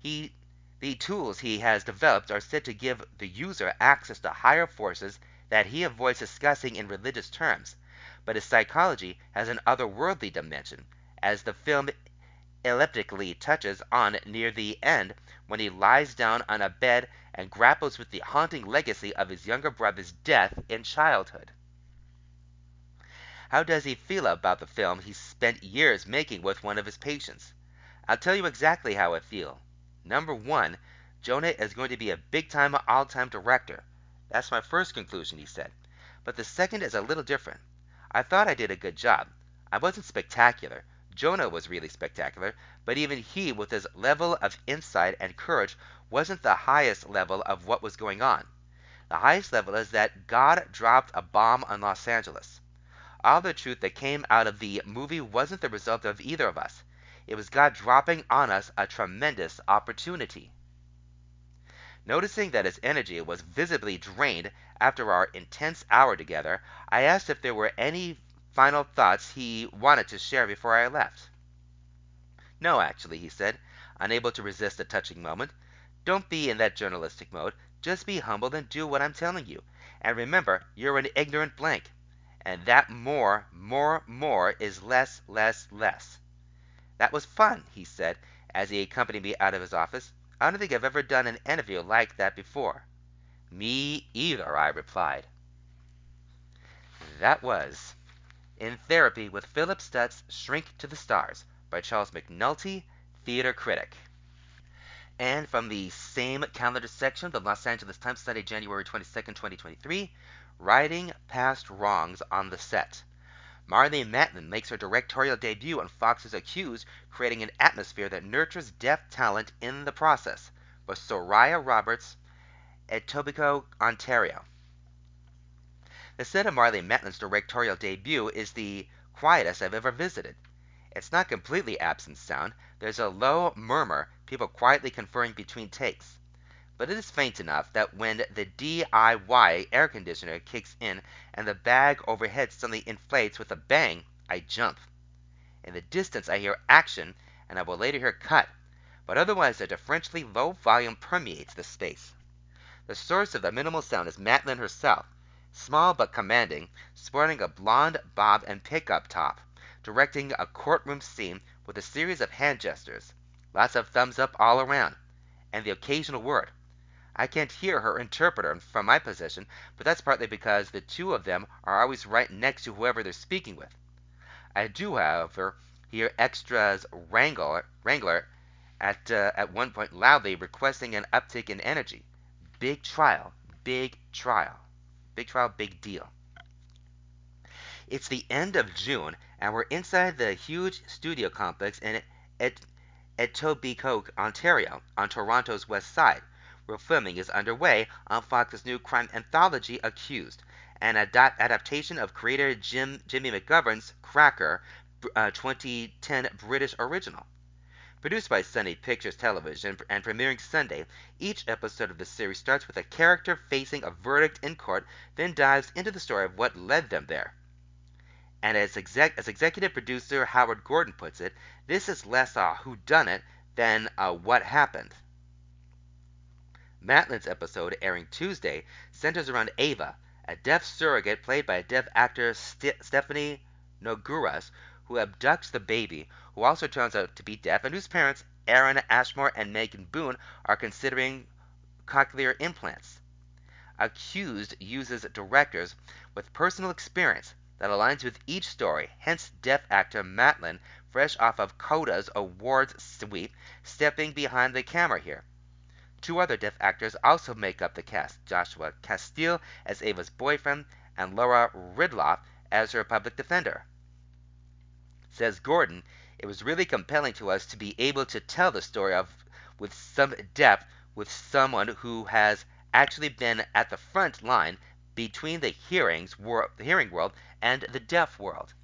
S1: He, the tools he has developed are said to give the user access to higher forces that he avoids discussing in religious terms, but his psychology has an otherworldly dimension, as the film elliptically touches on near the end when he lies down on a bed and grapples with the haunting legacy of his younger brother's death in childhood. How does he feel about the film he spent years making with one of his patients? I'll tell you exactly how I feel. Number one, Jonah is going to be a big time, all time director. That's my first conclusion, he said. But the second is a little different. I thought I did a good job. I wasn't spectacular. Jonah was really spectacular, but even he, with his level of insight and courage, wasn't the highest level of what was going on. The highest level is that God dropped a bomb on Los Angeles. All the truth that came out of the movie wasn't the result of either of us. It was God dropping on us a tremendous opportunity. Noticing that his energy was visibly drained after our intense hour together, I asked if there were any final thoughts he wanted to share before I left. No, actually, he said, unable to resist a touching moment. Don't be in that journalistic mode. Just be humble and do what I'm telling you. And remember, you're an ignorant blank. And that more, more, more is less, less, less. That was fun, he said, as he accompanied me out of his office. I don't think I've ever done an interview like that before. Me either, I replied. That was in Therapy with Philip Stutz Shrink to the Stars by Charles McNulty, theater critic. And from the same calendar section, the Los Angeles Times study January 22, 2023, Writing Past Wrongs on the Set. Marlee Matlin makes her directorial debut on Fox's Accused, creating an atmosphere that nurtures deaf talent in the process, with Soraya Roberts, Etobicoke, Ontario. The set of Marlee Matlin's directorial debut is the quietest I've ever visited. It's not completely absent sound. There's a low murmur, people quietly conferring between takes but it is faint enough that when the DIY air conditioner kicks in and the bag overhead suddenly inflates with a bang, I jump. In the distance I hear action, and I will later hear cut, but otherwise a differentially low volume permeates the space. The source of the minimal sound is Matlin herself, small but commanding, sporting a blonde bob and pickup top, directing a courtroom scene with a series of hand gestures, lots of thumbs up all around, and the occasional word. I can't hear her interpreter from my position, but that's partly because the two of them are always right next to whoever they're speaking with. I do, however, hear Extra's wrangler, wrangler at, uh, at one point loudly requesting an uptick in energy. Big trial, big trial. Big trial, big deal. It's the end of June, and we're inside the huge studio complex in Etobicoke, Ontario, on Toronto's west side where filming is underway on Fox's new crime anthology Accused, an adaptation of creator Jim Jimmy McGovern's Cracker uh, 2010 British original. Produced by Sony Pictures Television and premiering Sunday, each episode of the series starts with a character facing a verdict in court, then dives into the story of what led them there. And as, exec- as executive producer Howard Gordon puts it, this is less a whodunit than a what happened. Matlin's episode, airing Tuesday, centers around Ava, a deaf surrogate played by deaf actor St- Stephanie Nogueras, who abducts the baby, who also turns out to be deaf, and whose parents, Aaron Ashmore and Megan Boone, are considering cochlear implants. Accused uses directors with personal experience that aligns with each story, hence deaf actor Matlin, fresh off of Coda's awards sweep, stepping behind the camera here. Two other deaf actors also make up the cast Joshua Castille as Ava's boyfriend, and Laura Ridloff as her public defender. Says Gordon, it was really compelling to us to be able to tell the story of with some depth with someone who has actually been at the front line between the hearings hearing world and the deaf world.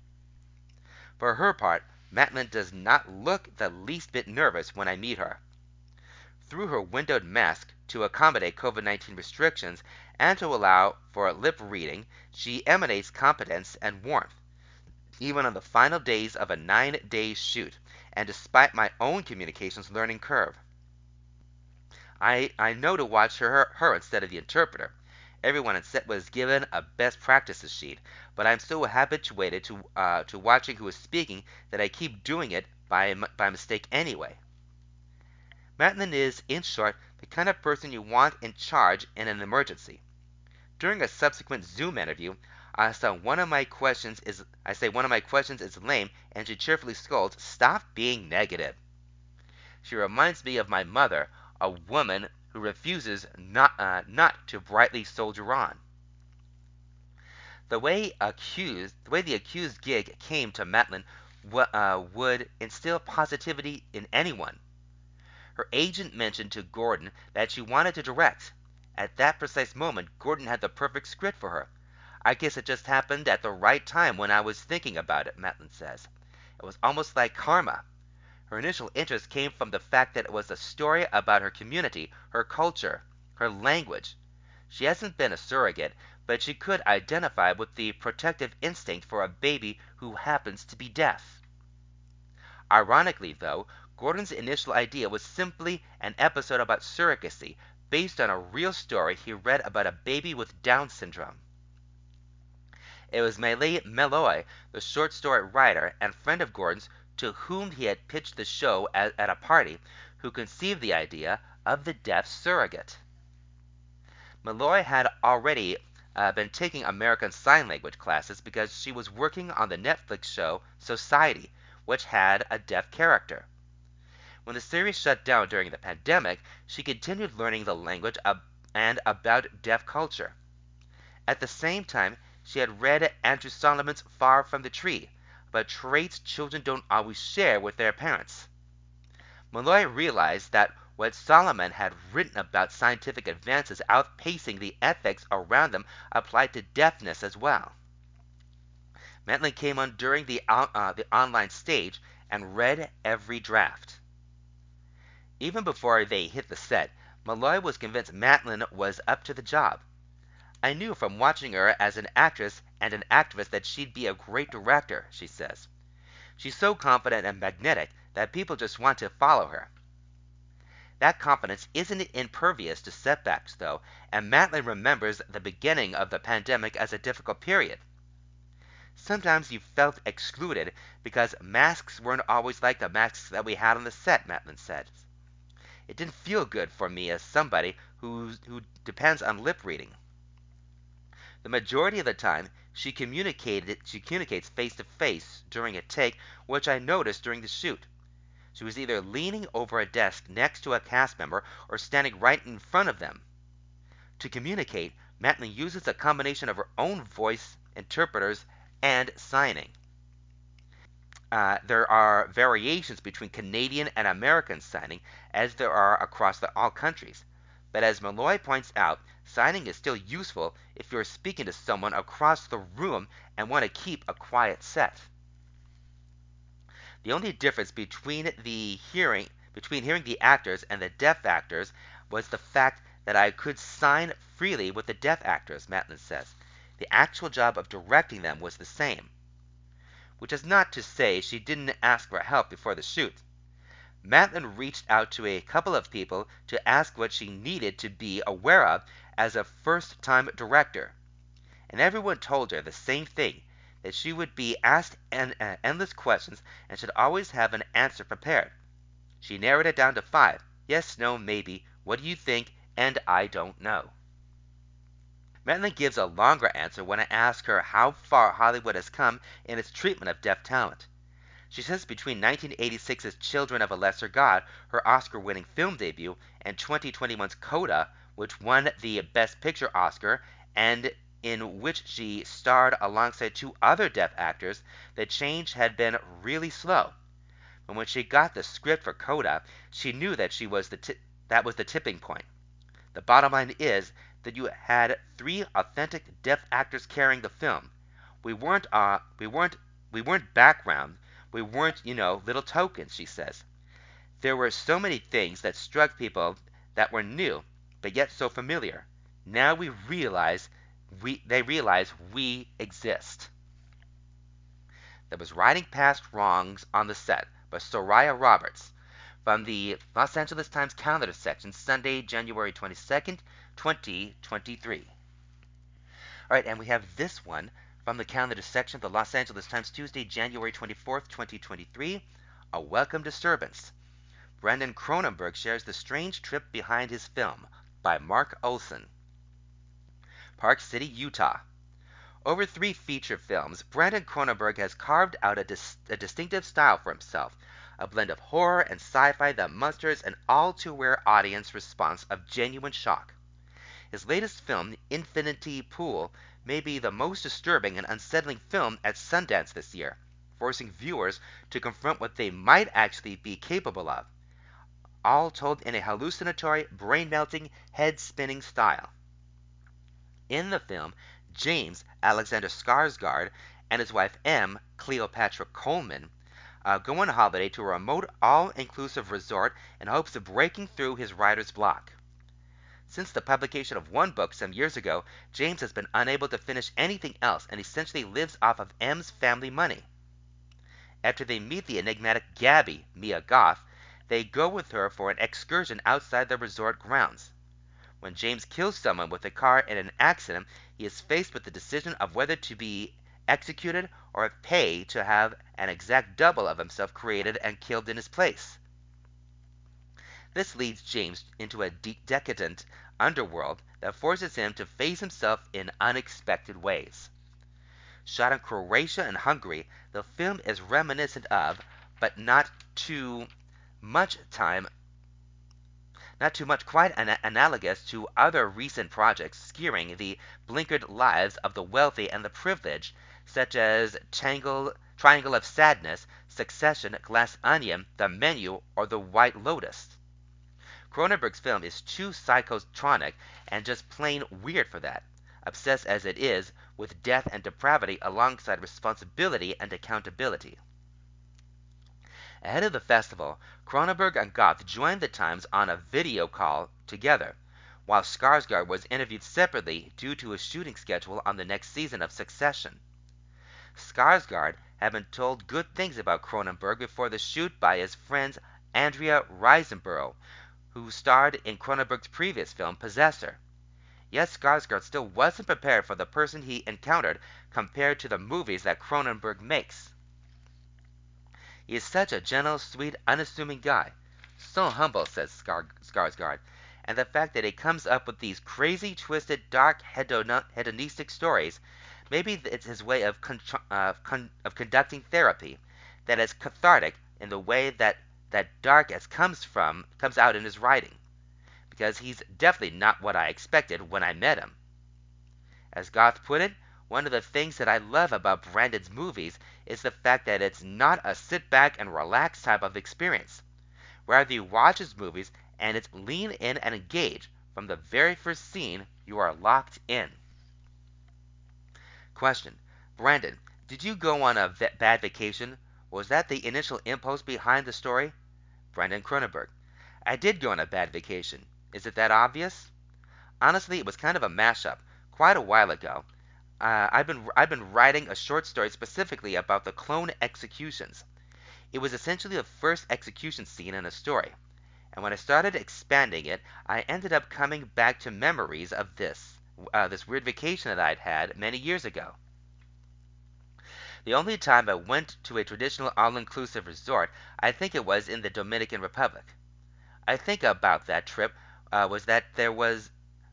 S1: For her part, Matlin does not look the least bit nervous when I meet her through her windowed mask to accommodate COVID 19 restrictions and to allow for lip reading, she emanates competence and warmth. Even on the final days of a nine day shoot, and despite my own communications learning curve. I, I know to watch her, her instead of the interpreter. Everyone on set was given a best practices sheet, but I'm so habituated to, uh, to watching who is speaking that I keep doing it by, by mistake anyway. Matlin is, in short, the kind of person you want in charge in an emergency. During a subsequent Zoom interview, I saw one of my questions is I say one of my questions is lame, and she cheerfully scolds, "Stop being negative." She reminds me of my mother, a woman who refuses not uh, to brightly soldier on. The way accused, the way the accused gig came to Matlin uh, would instill positivity in anyone. Her agent mentioned to Gordon that she wanted to direct. At that precise moment Gordon had the perfect script for her. I guess it just happened at the right time when I was thinking about it, Matlin says. It was almost like karma. Her initial interest came from the fact that it was a story about her community, her culture, her language. She hasn't been a surrogate, but she could identify with the protective instinct for a baby who happens to be deaf. Ironically, though, Gordon's initial idea was simply an episode about surrogacy based on a real story he read about a baby with Down syndrome. It was Maile Meloy, the short story writer and friend of Gordon's, to whom he had pitched the show at, a party, who conceived the idea of the deaf surrogate. Meloy had already uh, been taking American Sign Language classes because she was working on the Netflix show Society, which had a deaf character. When the series shut down during the pandemic, she continued learning the language and about deaf culture. At the same time, she had read Andrew Solomon's Far from the Tree, about traits children don't always share with their parents. Meloy realized that what Solomon had written about scientific advances outpacing the ethics around them applied to deafness as well. Matlin came on during the, uh, the online stage and read every draft. Even before they hit the set, Meloy was convinced Matlin was up to the job. I knew from watching her as an actress and an activist that she'd be a great director, she says. She's so confident and magnetic that people just want to follow her. That confidence isn't impervious to setbacks, though, and Matlin remembers the beginning of the pandemic as a difficult period. Sometimes you felt excluded because masks weren't always like the masks that we had on the set, Matlin said. It didn't feel good for me as somebody who, who depends on lip reading. The majority of the time, she communicates face to face during a take, which I noticed during the shoot. She was either leaning over a desk next to a cast member or standing right in front of them. To communicate, Matlin uses a combination of her own voice, interpreters, and signing. Uh, there are variations between Canadian and American signing, as there are across the, all countries. But as Meloy points out, signing is still useful if you're speaking to someone across the room and want to keep a quiet set. The only difference between the hearing between hearing the actors and the deaf actors was the fact that I could sign freely with the deaf actors, Matlin says. The actual job of directing them was the same. Which is not to say she didn't ask for help before the shoot. Matlin reached out to a couple of people to ask what she needed to be aware of as a first time director. And everyone told her the same thing that she would be asked uh, endless questions and should always have an answer prepared. She narrowed it down to five yes, no, maybe, what do you think, and I don't know. Matlin gives a longer answer when I ask her how far Hollywood has come in its treatment of deaf talent. She says between 1986's Children of a Lesser God, her Oscar winning film debut, and 2021's Coda, which won the Best Picture Oscar, and in which she starred alongside two other deaf actors, the change had been really slow. But when she got the script for Coda, she knew that she was the t- that was the tipping point. The bottom line is that you had three authentic deaf actors carrying the film. We weren't uh we weren't we weren't background. We weren't, you know, little tokens, she says. There were so many things that struck people that were new, but yet so familiar. Now we realize we, they realize we exist. There was Writing Past Wrongs on the set by Soraya Roberts from the Los Angeles Times calendar section, Sunday, January 22nd, 2023. All right, and we have this one from the calendar section of the Los Angeles Times, Tuesday, January 24th, 2023. A Welcome Disturbance. Brandon Cronenberg shares the strange trip behind his film by Mark Olsen. Park City, Utah. Over three feature films, Brandon Cronenberg has carved out a, dis- a distinctive style for himself, a blend of horror and sci-fi that musters an all-too-rare audience response of genuine shock. His latest film, Infinity Pool, may be the most disturbing and unsettling film at Sundance this year, forcing viewers to confront what they might actually be capable of, all told in a hallucinatory, brain-melting, head-spinning style. In the film, James Alexander Skarsgård and his wife M, Cleopatra Coleman, uh, go on holiday to a remote, all-inclusive resort in hopes of breaking through his writer's block. Since the publication of one book some years ago, James has been unable to finish anything else and essentially lives off of M's family money. After they meet the enigmatic Gabby, Mia Goth, they go with her for an excursion outside the resort grounds. When James kills someone with a car in an accident, he is faced with the decision of whether to be executed or pay to have an exact double of himself created and killed in his place. This leads James into a de- decadent underworld that forces him to face himself in unexpected ways. Shot in Croatia and Hungary, the film is reminiscent of, but not too much time not too much quite an- analogous to other recent projects skewering the blinkered lives of the wealthy and the privileged, such as Tangle, Triangle of Sadness, Succession, Glass Onion, The Menu, or The White Lotus. Cronenberg's film is too psychotronic and just plain weird for that obsessed as it is with death and depravity alongside responsibility and accountability. Ahead of the festival, Cronenberg and Goth joined the Times on a video call together, while Skarsgård was interviewed separately due to his shooting schedule on the next season of Succession. Skarsgård had been told good things about Cronenberg before the shoot by his friend Andrea Riseborough, who starred in Cronenberg's previous film, Possessor. Yet Skarsgård still wasn't prepared for the person he encountered compared to the movies that Cronenberg makes. He is such a gentle, sweet, unassuming guy. So humble, says Skarsgård. And the fact that he comes up with these crazy, twisted, dark, hedonistic stories, maybe it's his way uh, of conducting therapy, that is cathartic in the way that that dark as comes from comes out in his writing because he's definitely not what I expected when I met him. As Goth put it, one of the things that I love about Brandon's movies is the fact that it's not a sit back and relax type of experience. Rather, you watch his movies and it's lean in and engage. From the very first scene, you are locked in. Question Brandon, did you go on a bad vacation? Was that the initial impulse behind the story? Brandon Cronenberg. I did go on a bad vacation. Is it that obvious? Honestly, it was kind of a mashup. Quite a while ago, uh, I've been I've been writing a short story specifically about the clone executions. It was essentially the first execution scene in a story, and when I started expanding it, I ended up coming back to memories of this uh, this weird vacation that I'd had many years ago. The only time I went to a traditional all-inclusive resort, I think it was in the Dominican Republic. I think about that trip uh, was that there was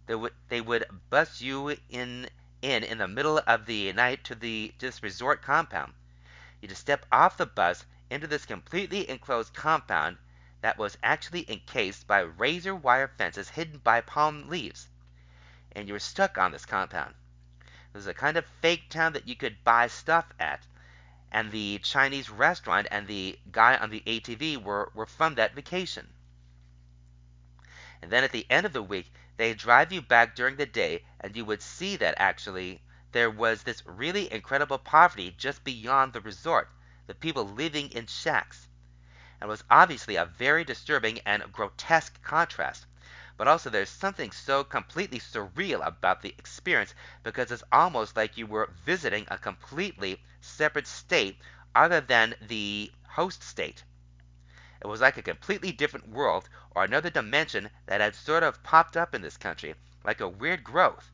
S1: there would they would bus you in in in the middle of the night to the this resort compound. You just step off the bus into this completely enclosed compound that was actually encased by razor wire fences hidden by palm leaves, and you were stuck on this compound. It was a kind of fake town that you could buy stuff at, and the Chinese restaurant and the guy on the ATV were, were from that vacation. And then at the end of the week, they drive you back during the day, and you would see that actually there was this really incredible poverty just beyond the resort, the people living in shacks. And it was obviously a very disturbing and grotesque contrast. But also, there's something so completely surreal about the experience because it's almost like you were visiting a completely separate state other than the host state. It was like a completely different world or another dimension that had sort of popped up in this country, like a weird growth.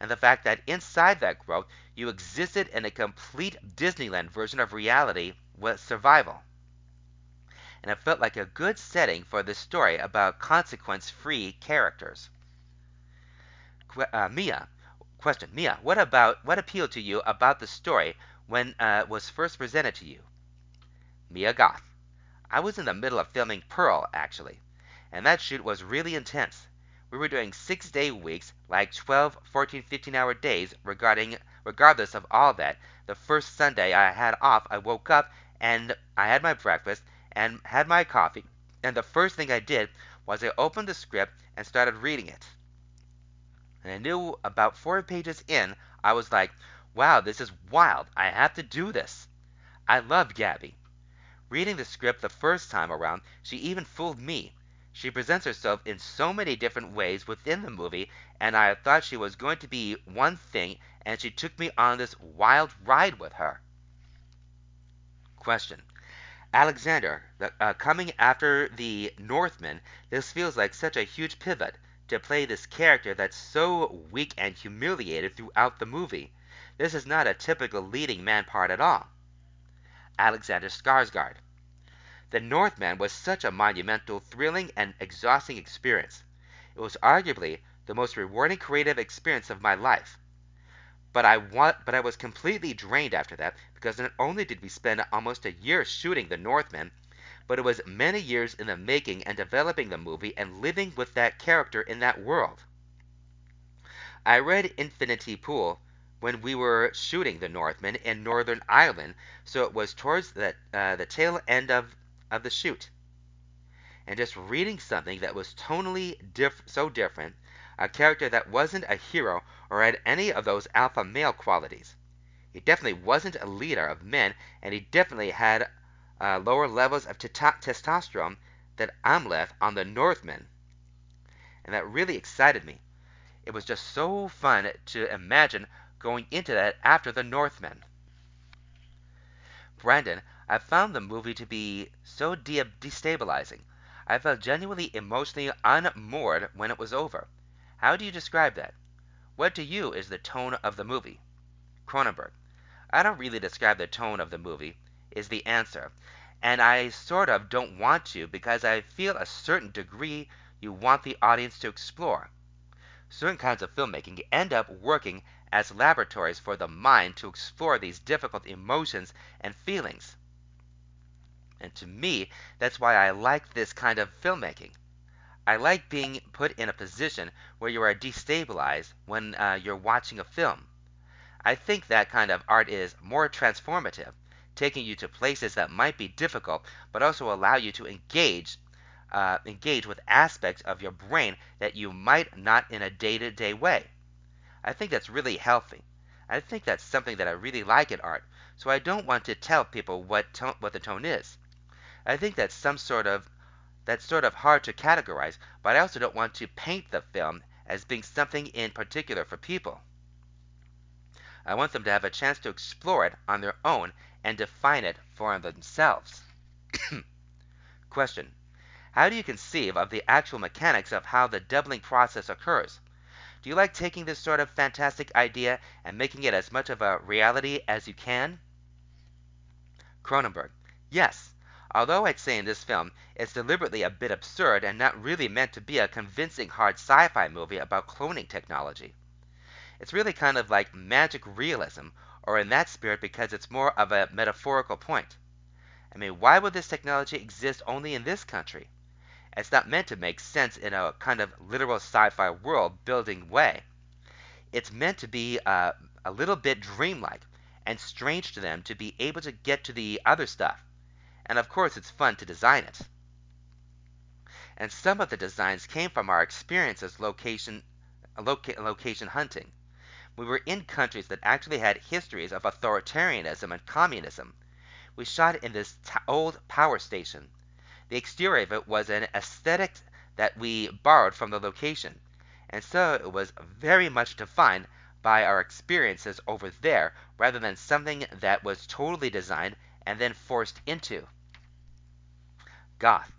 S1: And the fact that inside that growth you existed in a complete Disneyland version of reality was survival. And it felt like a good setting for this story about consequence free characters. Uh, Mia, question Mia, what about what appealed to you about the story when uh, was first presented to you? Mia Goth. I was in the middle of filming Pearl, actually, and that shoot was really intense. We were doing six day weeks, like 12, 14, 15 hour days, regarding, regardless of all that. The first Sunday I had off, I woke up and I had my breakfast and had my coffee, and the first thing I did was I opened the script and started reading it. And I knew about four pages in, I was like, wow, this is wild. I have to do this. I love Gabby. Reading the script the first time around, she even fooled me. She presents herself in so many different ways within the movie, and I thought she was going to be one thing, and she took me on this wild ride with her. Question. Alexander, uh, coming after the Northman, this feels like such a huge pivot to play this character that's so weak and humiliated throughout the movie. This is not a typical leading man part at all. Alexander Skarsgård. The Northman was such a monumental, thrilling, and exhausting experience. It was arguably the most rewarding creative experience of my life. But I but I was completely drained after that because not only did we spend almost a year shooting The Northman, but it was many years in the making and developing the movie and living with that character in that world. I read Infinity Pool when we were shooting The Northman in Northern Ireland, so it was towards the, uh, the tail end of, of the shoot. And just reading something that was tonally diff- so different a character that wasn't a hero or had any of those alpha male qualities. He definitely wasn't a leader of men, and he definitely had uh, lower levels of t- testosterone than Amleth on the Northman. And that really excited me. It was just so fun to imagine going into that after the Northman. Brandon, I found the movie to be so de- destabilizing. I felt genuinely emotionally unmoored when it was over. How do you describe that? What to you is the tone of the movie? Cronenberg. I don't really describe the tone of the movie, is the answer. And I sort of don't want to because I feel a certain degree you want the audience to explore. Certain kinds of filmmaking end up working as laboratories for the mind to explore these difficult emotions and feelings. And to me, that's why I like this kind of filmmaking. I like being put in a position where you are destabilized when uh, you're watching a film. I think that kind of art is more transformative, taking you to places that might be difficult, but also allow you to engage, uh, engage with aspects of your brain that you might not in a day-to-day way. I think that's really healthy. I think that's something that I really like in art. So I don't want to tell people what tone, what the tone is. I think that's some sort of that's sort of hard to categorize, but I also don't want to paint the film as being something in particular for people. I want them to have a chance to explore it on their own and define it for themselves. Question. How do you conceive of the actual mechanics of how the doubling process occurs? Do you like taking this sort of fantastic idea and making it as much of a reality as you can? Cronenberg. Yes. Although I'd say in this film it's deliberately a bit absurd and not really meant to be a convincing hard sci-fi movie about cloning technology. It's really kind of like magic realism, or in that spirit because it's more of a metaphorical point. I mean, why would this technology exist only in this country? It's not meant to make sense in a kind of literal sci-fi world building way. It's meant to be uh, a little bit dreamlike and strange to them to be able to get to the other stuff and of course it's fun to design it. And some of the designs came from our experiences location, loca- location hunting. We were in countries that actually had histories of authoritarianism and communism. We shot in this t- old power station. The exterior of it was an aesthetic that we borrowed from the location, and so it was very much defined by our experiences over there rather than something that was totally designed and then forced into. Goth.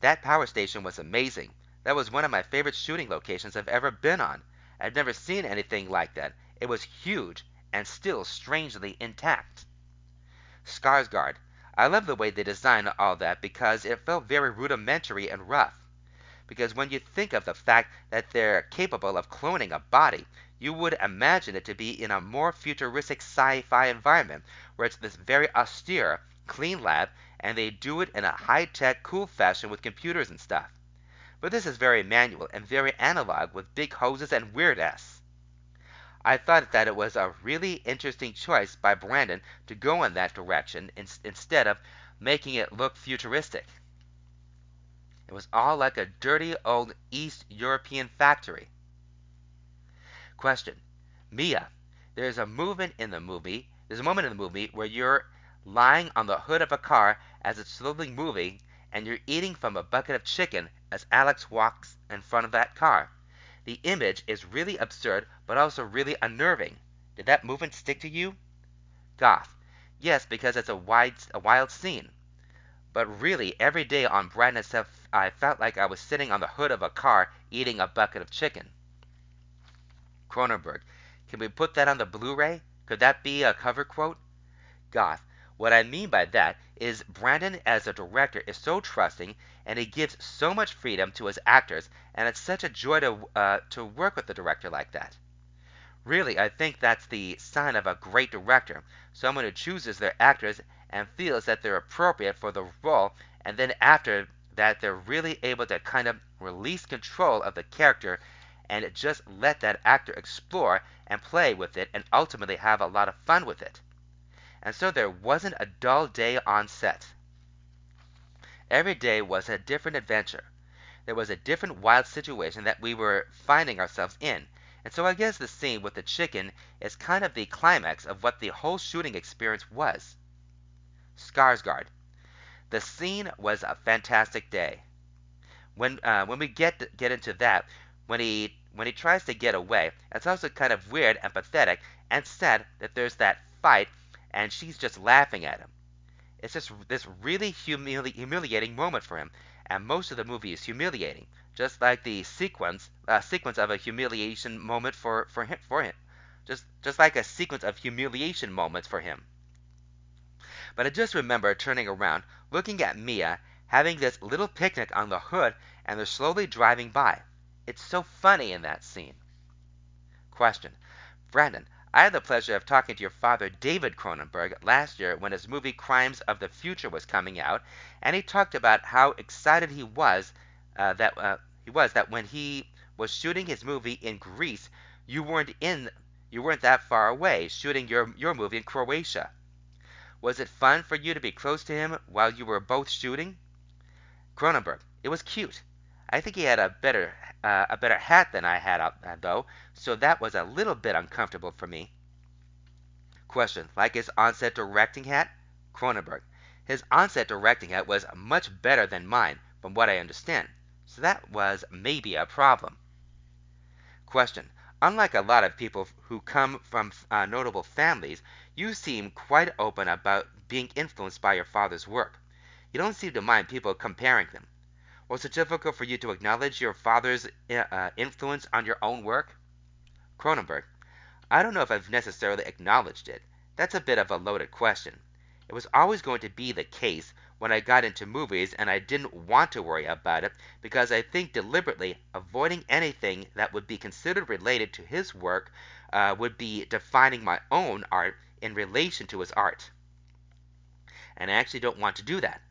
S1: That power station was amazing. That was one of my favorite shooting locations I've ever been on. I've never seen anything like that. It was huge and still strangely intact. Skarsgård. I love the way they designed all that because it felt very rudimentary and rough. Because when you think of the fact that they're capable of cloning a body, you would imagine it to be in a more futuristic sci-fi environment where it's this very austere, clean lab and they do it in a high-tech, cool fashion with computers and stuff. But this is very manual and very analog with big hoses and weird-ass. I thought that it was a really interesting choice by Brandon to go in that direction in, instead of making it look futuristic. It was all like a dirty old East European factory. Question. Mia, there's a movement in the movie, there's a moment in the movie where you're lying on the hood of a car as it's slowly moving and you're eating from a bucket of chicken as Alex walks in front of that car. The image is really absurd, but also really unnerving. Did that movement stick to you? Goth. Yes, because it's a wide, a wild scene. But really, every day on stuff, I felt like I was sitting on the hood of a car eating a bucket of chicken. Cronenberg. Can we put that on the Blu-ray? Could that be a cover quote? Goth. What I mean by that is Brandon as a director is so trusting and he gives so much freedom to his actors and it's such a joy to uh, to work with a director like that. Really, I think that's the sign of a great director, someone who chooses their actors and feels that they're appropriate for the role and then after that they're really able to kind of release control of the character and just let that actor explore and play with it and ultimately have a lot of fun with it and so there wasn't a dull day on set. Every day was a different adventure. There was a different wild situation that we were finding ourselves in, and so I guess the scene with the chicken is kind of the climax of what the whole shooting experience was. Skarsgård. The scene was a fantastic day. When uh, when we get get into that, when he when he tries to get away, it's also kind of weird and pathetic and sad that there's that fight and she's just laughing at him. It's just this really humili- humiliating moment for him, and most of the movie is humiliating, just like the sequence uh, sequence of a humiliation moment for for him for him, just just like a sequence of humiliation moments for him. But I just remember turning around, looking at Mia, having this little picnic on the hood, and they're slowly driving by. It's so funny in that scene. Question. Brandon, I had the pleasure of talking to your father, David Cronenberg, last year when his movie Crimes of the Future was coming out, and he talked about how excited he was uh, that uh, he was that when he was shooting his movie in Greece, you weren't in you weren't that far away shooting your your movie in Croatia. Was it fun for you to be close to him while you were both shooting? Cronenberg. It was cute. I think he had a better uh, a better hat than I had, uh, though, so that was a little bit uncomfortable for me. Question: Like his onset directing hat? Cronenberg: His onset directing hat was much better than mine, from what I understand, so that was maybe a problem. Question: Unlike a lot of people who come from uh, notable families, you seem quite open about being influenced by your father's work. You don't seem to mind people comparing them. Was it difficult for you to acknowledge your father's uh, influence on your own work? Cronenberg: I don't know if I've necessarily acknowledged it. That's a bit of a loaded question. It was always going to be the case when I got into movies and I didn't want to worry about it because I think deliberately avoiding anything that would be considered related to his work uh, would be defining my own art in relation to his art. And I actually don't want to do that.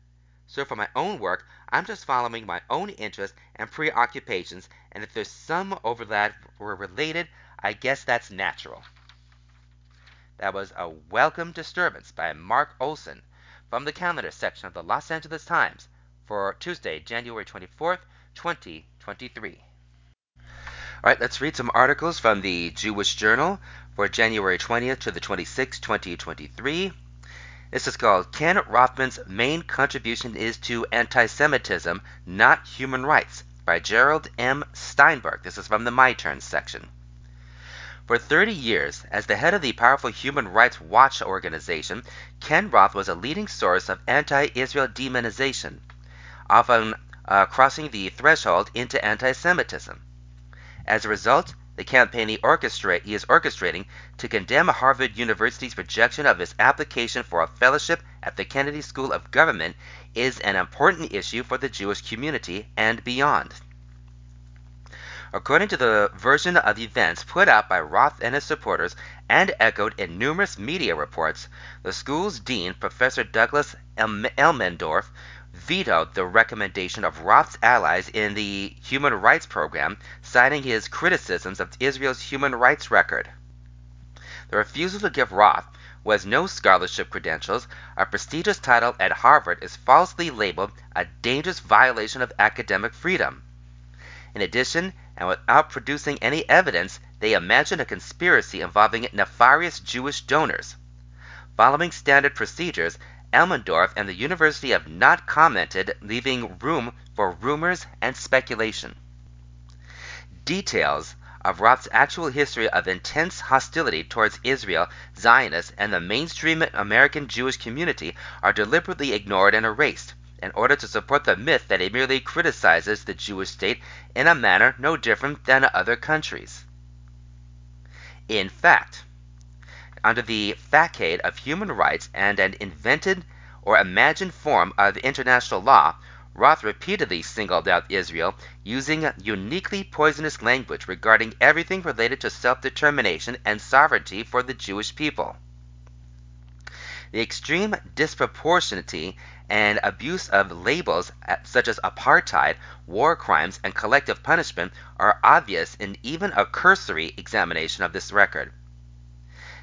S1: So for my own work, I'm just following my own interests and preoccupations, and if there's some overlap or related, I guess that's natural. That was a welcome disturbance by Mark Olsen from the calendar section of the Los Angeles Times for Tuesday, January 24th, 2023. All right, let's read some articles from the Jewish Journal for January 20th to the 26th, 2023. This is called Ken Rothman's Main Contribution is to Anti Semitism, Not Human Rights by Gerald M. Steinberg. This is from the My Turn section. For 30 years, as the head of the powerful Human Rights Watch organization, Ken Roth was a leading source of anti Israel demonization, often uh, crossing the threshold into anti Semitism. As a result, the campaign he, orchestrate, he is orchestrating to condemn Harvard University's rejection of his application for a fellowship at the Kennedy School of Government is an important issue for the Jewish community and beyond. According to the version of events put out by Roth and his supporters and echoed in numerous media reports, the school's dean, Professor Douglas Elmendorf, vetoed the recommendation of Roth's allies in the Human Rights Program, citing his criticisms of Israel's human rights record. The refusal to give Roth, who has no scholarship credentials, a prestigious title at Harvard is falsely labeled a dangerous violation of academic freedom. In addition, and without producing any evidence, they imagine a conspiracy involving nefarious Jewish donors. Following standard procedures, Elmendorf and the university have not commented, leaving room for rumors and speculation. Details of Roth's actual history of intense hostility towards Israel, Zionists, and the mainstream American Jewish community are deliberately ignored and erased in order to support the myth that he merely criticizes the Jewish state in a manner no different than other countries. In fact, under the facade of human rights and an invented or imagined form of international law, Roth repeatedly singled out Israel, using uniquely poisonous language regarding everything related to self determination and sovereignty for the Jewish people. The extreme disproportionality and abuse of labels uh, such as apartheid, war crimes, and collective punishment are obvious in even a cursory examination of this record.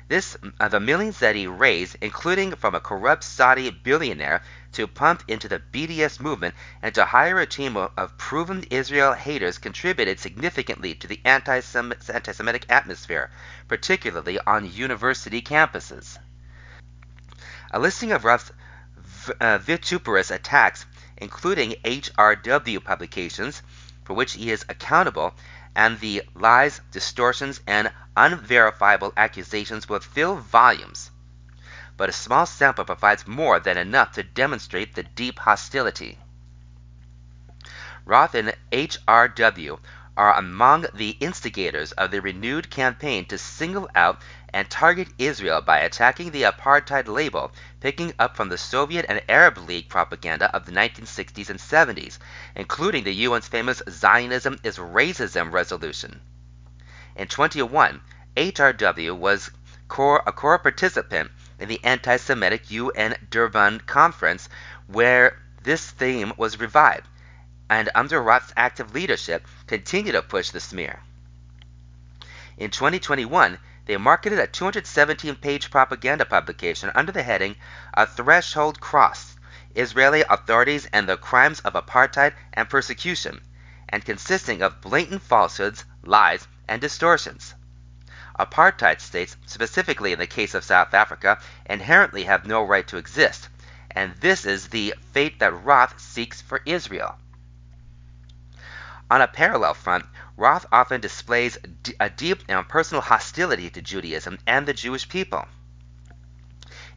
S1: This, uh, the millions that he raised, including from a corrupt Saudi billionaire, to pump into the BDS movement and to hire a team of, of proven Israel haters contributed significantly to the anti-Semitic atmosphere, particularly on university campuses. A listing of Roth's uh, vituperous attacks, including HRW publications, for which he is accountable, and the lies, distortions, and unverifiable accusations will fill volumes. But a small sample provides more than enough to demonstrate the deep hostility. Roth and HRW are among the instigators of the renewed campaign to single out and target Israel by attacking the apartheid label, picking up from the Soviet and Arab League propaganda of the 1960s and 70s, including the UN's famous Zionism is Racism resolution. In 2001, HRW was core, a core participant in the anti Semitic UN Durban conference, where this theme was revived and under Roth's active leadership, continue to push the smear. In 2021, they marketed a 217 page propaganda publication under the heading A Threshold Cross Israeli Authorities and the Crimes of Apartheid and Persecution, and consisting of blatant falsehoods, lies, and distortions. Apartheid states, specifically in the case of South Africa, inherently have no right to exist, and this is the fate that Roth seeks for Israel. On a parallel front, Roth often displays a deep and personal hostility to Judaism and the Jewish people.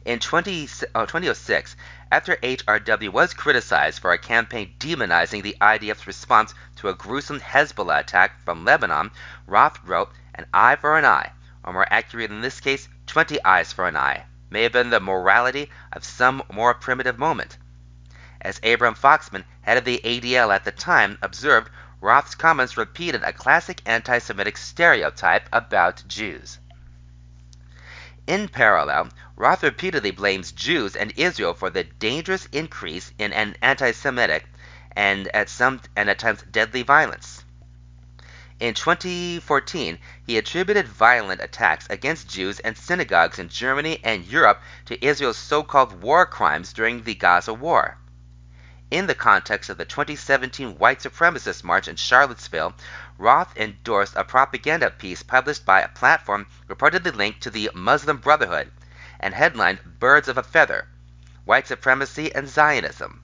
S1: In 20, uh, 2006, after HRW was criticized for a campaign demonizing the IDF's response to a gruesome Hezbollah attack from Lebanon, Roth wrote, An eye for an eye, or more accurate in this case, 20 eyes for an eye, may have been the morality of some more primitive moment. As Abraham Foxman, head of the ADL at the time, observed, Roth's comments repeated a classic anti Semitic stereotype about Jews. In parallel, Roth repeatedly blames Jews and Israel for the dangerous increase in an anti Semitic and at some and at times deadly violence. In 2014, he attributed violent attacks against Jews and synagogues in Germany and Europe to Israel's so called war crimes during the Gaza War. In the context of the 2017 white supremacist march in Charlottesville, Roth endorsed a propaganda piece published by a platform reportedly linked to the Muslim Brotherhood and headlined Birds of a Feather White Supremacy and Zionism.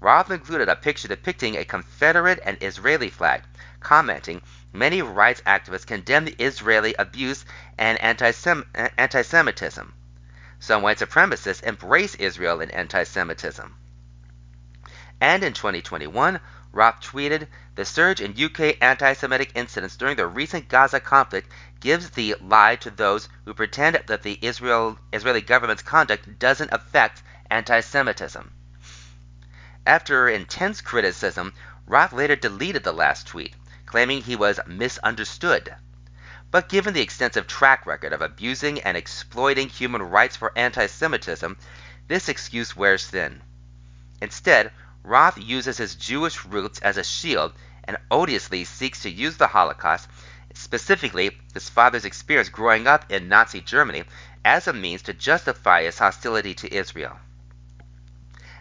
S1: Roth included a picture depicting a Confederate and Israeli flag, commenting, Many rights activists condemn the Israeli abuse and anti Semitism. Some white supremacists embrace Israel and anti Semitism. And in 2021, Roth tweeted, The surge in UK anti Semitic incidents during the recent Gaza conflict gives the lie to those who pretend that the Israel, Israeli government's conduct doesn't affect anti Semitism. After intense criticism, Roth later deleted the last tweet, claiming he was misunderstood. But given the extensive track record of abusing and exploiting human rights for anti Semitism, this excuse wears thin. Instead, Roth uses his Jewish roots as a shield and odiously seeks to use the Holocaust, specifically his father's experience growing up in Nazi Germany, as a means to justify his hostility to Israel.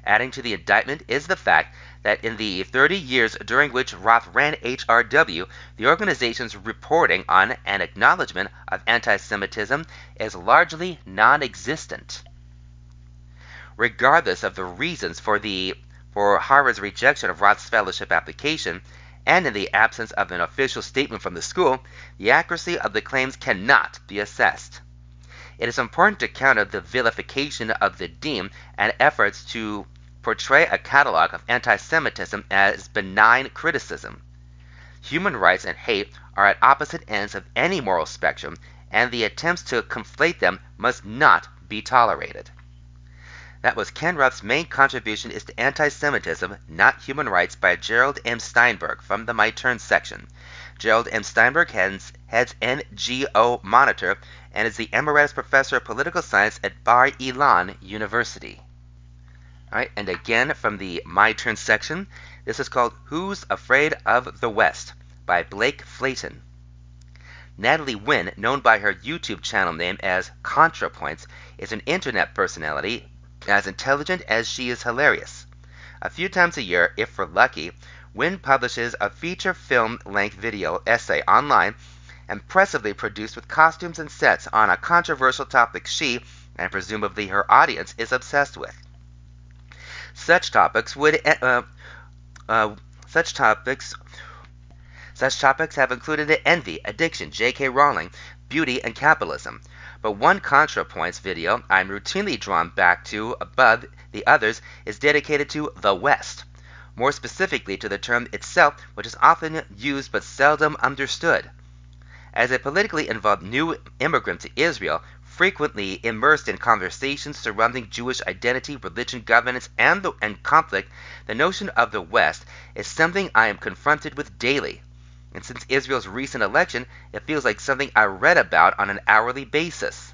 S1: Adding to the indictment is the fact that in the 30 years during which Roth ran HRW, the organization's reporting on and acknowledgement of anti Semitism is largely non existent. Regardless of the reasons for the for Harvard's rejection of Roth's fellowship application, and in the absence of an official statement from the school, the accuracy of the claims cannot be assessed. It is important to counter the vilification of the dean and efforts to portray a catalog of anti Semitism as benign criticism. Human rights and hate are at opposite ends of any moral spectrum, and the attempts to conflate them must not be tolerated. That was Ken Roth's main contribution is to anti-Semitism, not human rights by Gerald M. Steinberg from the My Turn section. Gerald M. Steinberg heads, heads NGO Monitor and is the Emeritus Professor of Political Science at Bar Ilan University. All right, and again from the My Turn section, this is called Who's Afraid of the West by Blake Flayton. Natalie Wynn, known by her YouTube channel name as ContraPoints, is an internet personality as intelligent as she is hilarious. A few times a year, if we're lucky, Wynn publishes a feature film length video essay online, impressively produced with costumes and sets on a controversial topic she, and presumably her audience, is obsessed with. Such topics would uh, uh, such topics such topics have included envy, addiction, J.K. Rowling, beauty, and capitalism. But one ContraPoints video I'm routinely drawn back to above the others is dedicated to the West, more specifically to the term itself, which is often used but seldom understood. As a politically involved new immigrant to Israel, frequently immersed in conversations surrounding Jewish identity, religion, governance, and, the, and conflict, the notion of the West is something I am confronted with daily and since Israel's recent election, it feels like something I read about on an hourly basis.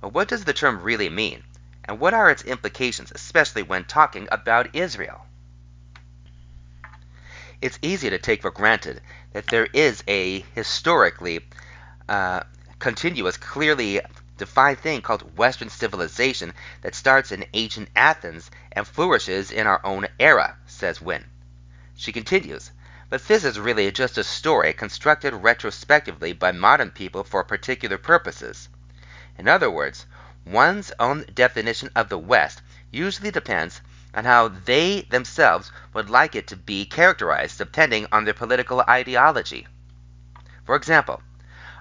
S1: But what does the term really mean? And what are its implications, especially when talking about Israel? It's easy to take for granted that there is a historically uh, continuous, clearly defined thing called Western civilization that starts in ancient Athens and flourishes in our own era, says Wynn. She continues, but this is really just a story constructed retrospectively by modern people for particular purposes. In other words, one's own definition of the West usually depends on how they themselves would like it to be characterized depending on their political ideology. For example,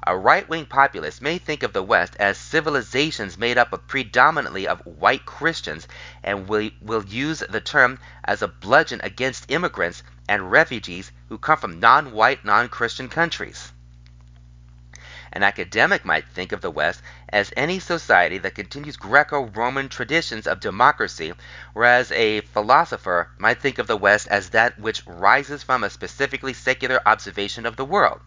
S1: a right wing populist may think of the West as civilizations made up of predominantly of white Christians and will, will use the term as a bludgeon against immigrants and refugees who come from non white, non Christian countries. An academic might think of the West as any society that continues Greco Roman traditions of democracy, whereas a philosopher might think of the West as that which rises from a specifically secular observation of the world.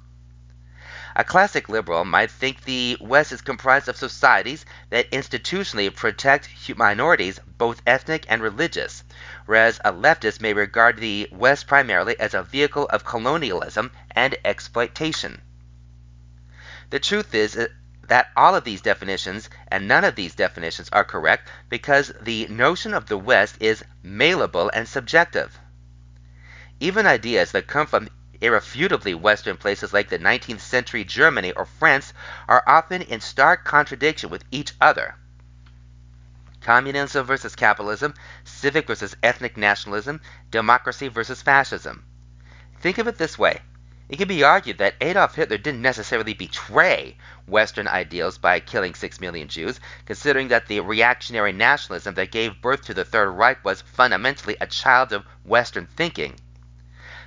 S1: A classic liberal might think the West is comprised of societies that institutionally protect minorities, both ethnic and religious, whereas a leftist may regard the West primarily as a vehicle of colonialism and exploitation. The truth is uh, that all of these definitions and none of these definitions are correct because the notion of the West is malleable and subjective. Even ideas that come from irrefutably Western places like the 19th century Germany or France are often in stark contradiction with each other. Communism versus capitalism, civic versus ethnic nationalism, democracy versus fascism. Think of it this way. It can be argued that Adolf Hitler didn't necessarily betray Western ideals by killing six million Jews, considering that the reactionary nationalism that gave birth to the Third Reich was fundamentally a child of Western thinking.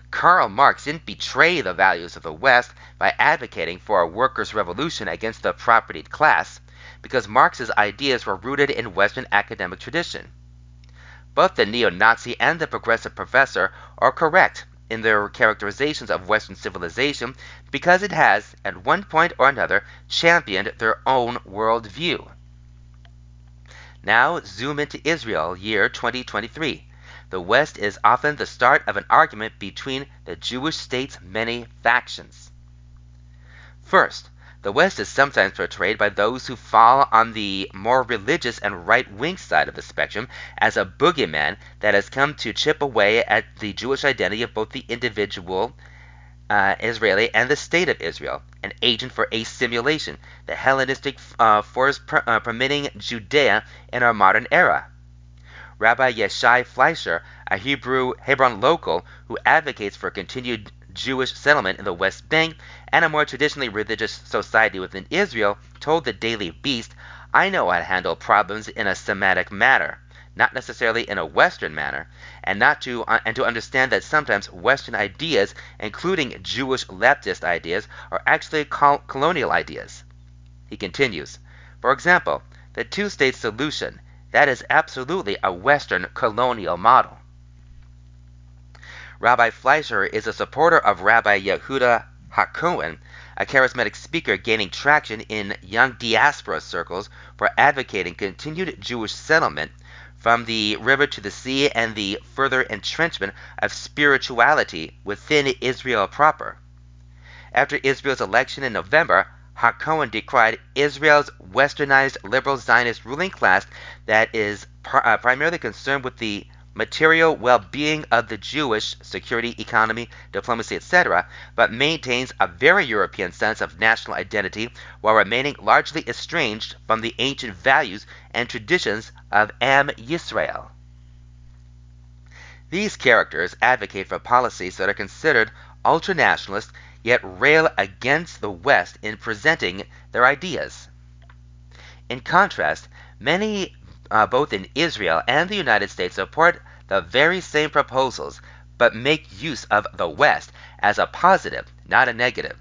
S1: Karl Marx didn't betray the values of the West by advocating for a workers' revolution against the propertied class because Marx's ideas were rooted in Western academic tradition. Both the neo Nazi and the progressive professor are correct in their characterizations of Western civilization because it has, at one point or another, championed their own world view. Now zoom into Israel, year 2023. The West is often the start of an argument between the Jewish state's many factions. First, the West is sometimes portrayed by those who fall on the more religious and right wing side of the spectrum as a boogeyman that has come to chip away at the Jewish identity of both the individual uh, Israeli and the state of Israel, an agent for assimilation, the Hellenistic uh, force per, uh, permitting Judea in our modern era. Rabbi Yishai Fleisher, a Hebrew Hebron local who advocates for continued Jewish settlement in the West Bank and a more traditionally religious society within Israel, told the Daily Beast, I know how to handle problems in a Semitic manner, not necessarily in a Western manner, and not to uh, and to understand that sometimes Western ideas, including Jewish leftist ideas, are actually colonial ideas. He continues, for example, the two state solution, that is absolutely a Western colonial model. Rabbi Fleisher is a supporter of Rabbi Yehuda HaKohen, a charismatic speaker gaining traction in young diaspora circles for advocating continued Jewish settlement from the river to the sea and the further entrenchment of spirituality within Israel proper. After Israel's election in November, HaKohen decried Israel's westernized liberal Zionist ruling class that is uh, primarily concerned with the material well-being of the Jewish security, economy, diplomacy, etc., but maintains a very European sense of national identity while remaining largely estranged from the ancient values and traditions of Am Yisrael. These characters advocate for policies that are considered ultranationalist yet rail against the West in presenting their ideas. In contrast, many uh, both in Israel and the United States support the very same proposals, but make use of the West as a positive, not a negative.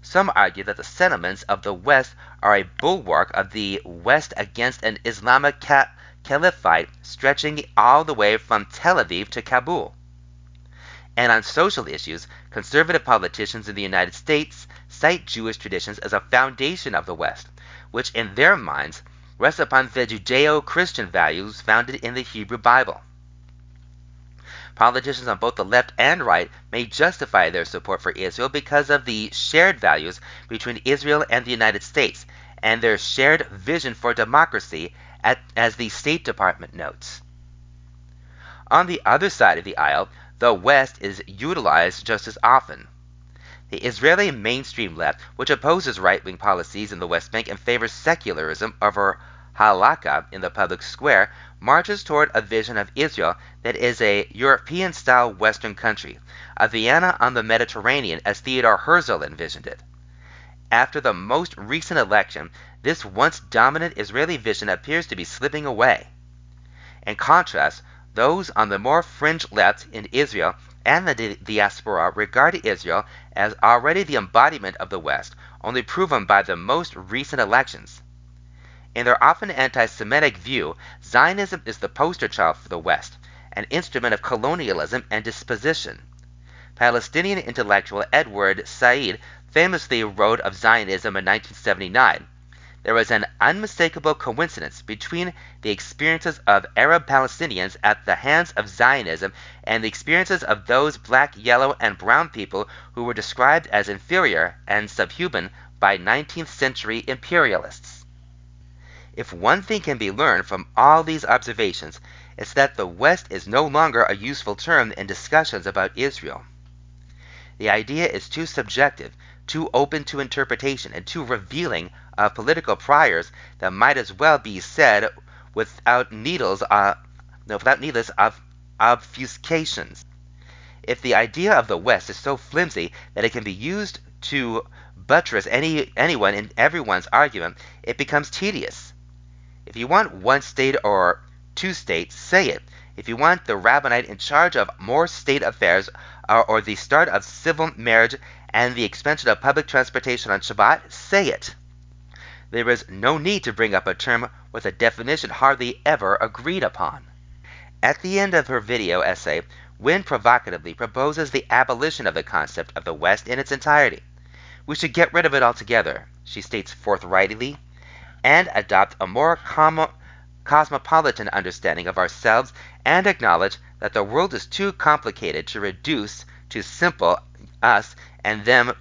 S1: Some argue that the sentiments of the West are a bulwark of the West against an Islamic ca- caliphate stretching all the way from Tel Aviv to Kabul. And on social issues, conservative politicians in the United States cite Jewish traditions as a foundation of the West, which in their minds rests upon the Judeo Christian values founded in the Hebrew Bible. Politicians on both the left and right may justify their support for Israel because of the shared values between Israel and the United States and their shared vision for democracy, as the State Department notes. On the other side of the aisle, the West is utilized just as often. The Israeli mainstream left, which opposes right wing policies in the West Bank and favors secularism over halakha in the public square, marches toward a vision of Israel that is a European style Western country, a Vienna on the Mediterranean as Theodore Herzl envisioned it. After the most recent election, this once dominant Israeli vision appears to be slipping away. In contrast, those on the more fringe left in Israel and the diaspora regard Israel as already the embodiment of the West, only proven by the most recent elections. In their often anti Semitic view, Zionism is the poster child for the West, an instrument of colonialism and disposition. Palestinian intellectual Edward Said famously wrote of Zionism in 1979 there is an unmistakable coincidence between the experiences of Arab Palestinians at the hands of Zionism and the experiences of those black, yellow, and brown people who were described as inferior and subhuman by 19th century imperialists. If one thing can be learned from all these observations, it's that the West is no longer a useful term in discussions about Israel. The idea is too subjective, too open to interpretation, and too revealing of political priors that might as well be said without needles, uh, no, without needless obfuscations. If the idea of the West is so flimsy that it can be used to buttress any anyone and everyone's argument, it becomes tedious. If you want one state or two states, say it. If you want the rabbinate in charge of more state affairs or, the start of civil marriage and the expansion of public transportation on Shabbat, say it. There is no need to bring up a term with a definition hardly ever agreed upon. At the end of her video essay, Wynn provocatively proposes the abolition of the concept of the West in its entirety. We should get rid of it altogether, she states forthrightly and adopt a more cosmopolitan understanding of ourselves and acknowledge that the world is too complicated to reduce to simple us and them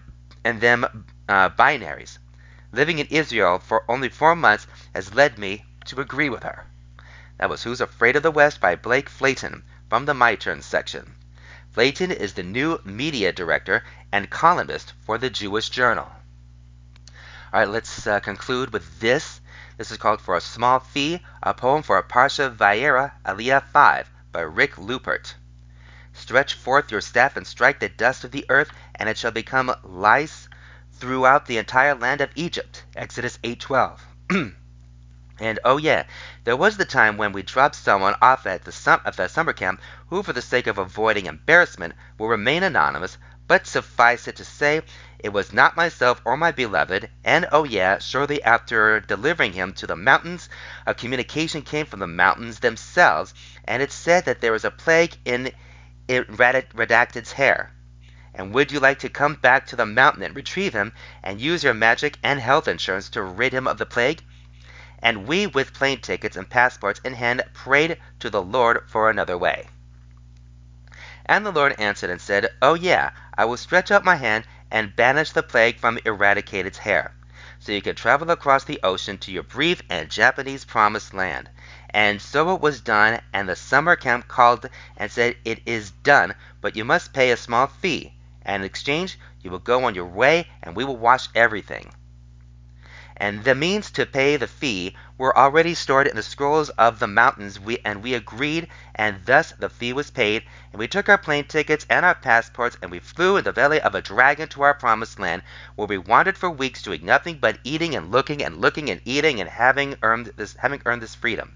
S1: and them uh, binaries. Living in Israel for only four months has led me to agree with her. That was Who's Afraid of the West by Blake Flayton from the My Turn section. Flayton is the new media director and columnist for the Jewish Journal. All right, let's uh, conclude with this. This is called For a Small Fee, a poem for a Parsha Vaera, Aliyah 5 by Rick Lupert. Stretch forth your staff and strike the dust of the earth, and it shall become lice throughout the entire land of Egypt. Exodus 8:12. And oh yeah, there was the time when we dropped someone off at the, sum- at the summer camp who, for the sake of avoiding embarrassment, will remain anonymous, but suffice it to say, it was not myself or my beloved, and oh yeah, shortly after delivering him to the mountains, a communication came from the mountains themselves, and it said that there was a plague in Redacted's hair. And would you like to come back to the mountain and retrieve him, and use your magic and health insurance to rid him of the plague? and we, with plane tickets and passports in hand, prayed to the Lord for another way. And the Lord answered and said, Oh, yeah, I will stretch out my hand and banish the plague from Eradicated's hair, so you can travel across the ocean to your brief and Japanese promised land. And so it was done, and the summer camp called and said, It is done, but you must pay a small fee, and in exchange you will go on your way, and we will wash everything and the means to pay the fee were already stored in the scrolls of the mountains we, and we agreed and thus the fee was paid. And we took our plane tickets and our passports and we flew in the belly of a dragon to our promised land where we wandered for weeks doing nothing but eating and looking and looking and eating and having earned this having earned this freedom.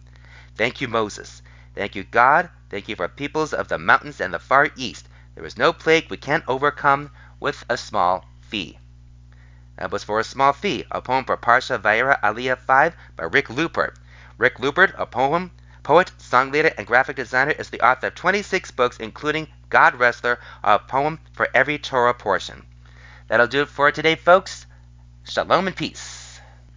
S1: Thank you moses. Thank you god. Thank you for peoples of the mountains and the far east. There is no plague we can't overcome with a small fee that was for a small fee, a poem for Parsha Vaera Aliyah 5 by Rick Lupert. Rick Lupert, a poem, poet, song leader, and graphic designer, is the author of 26 books, including God Wrestler, a poem for every Torah portion. That'll do it for today, folks. Shalom and peace.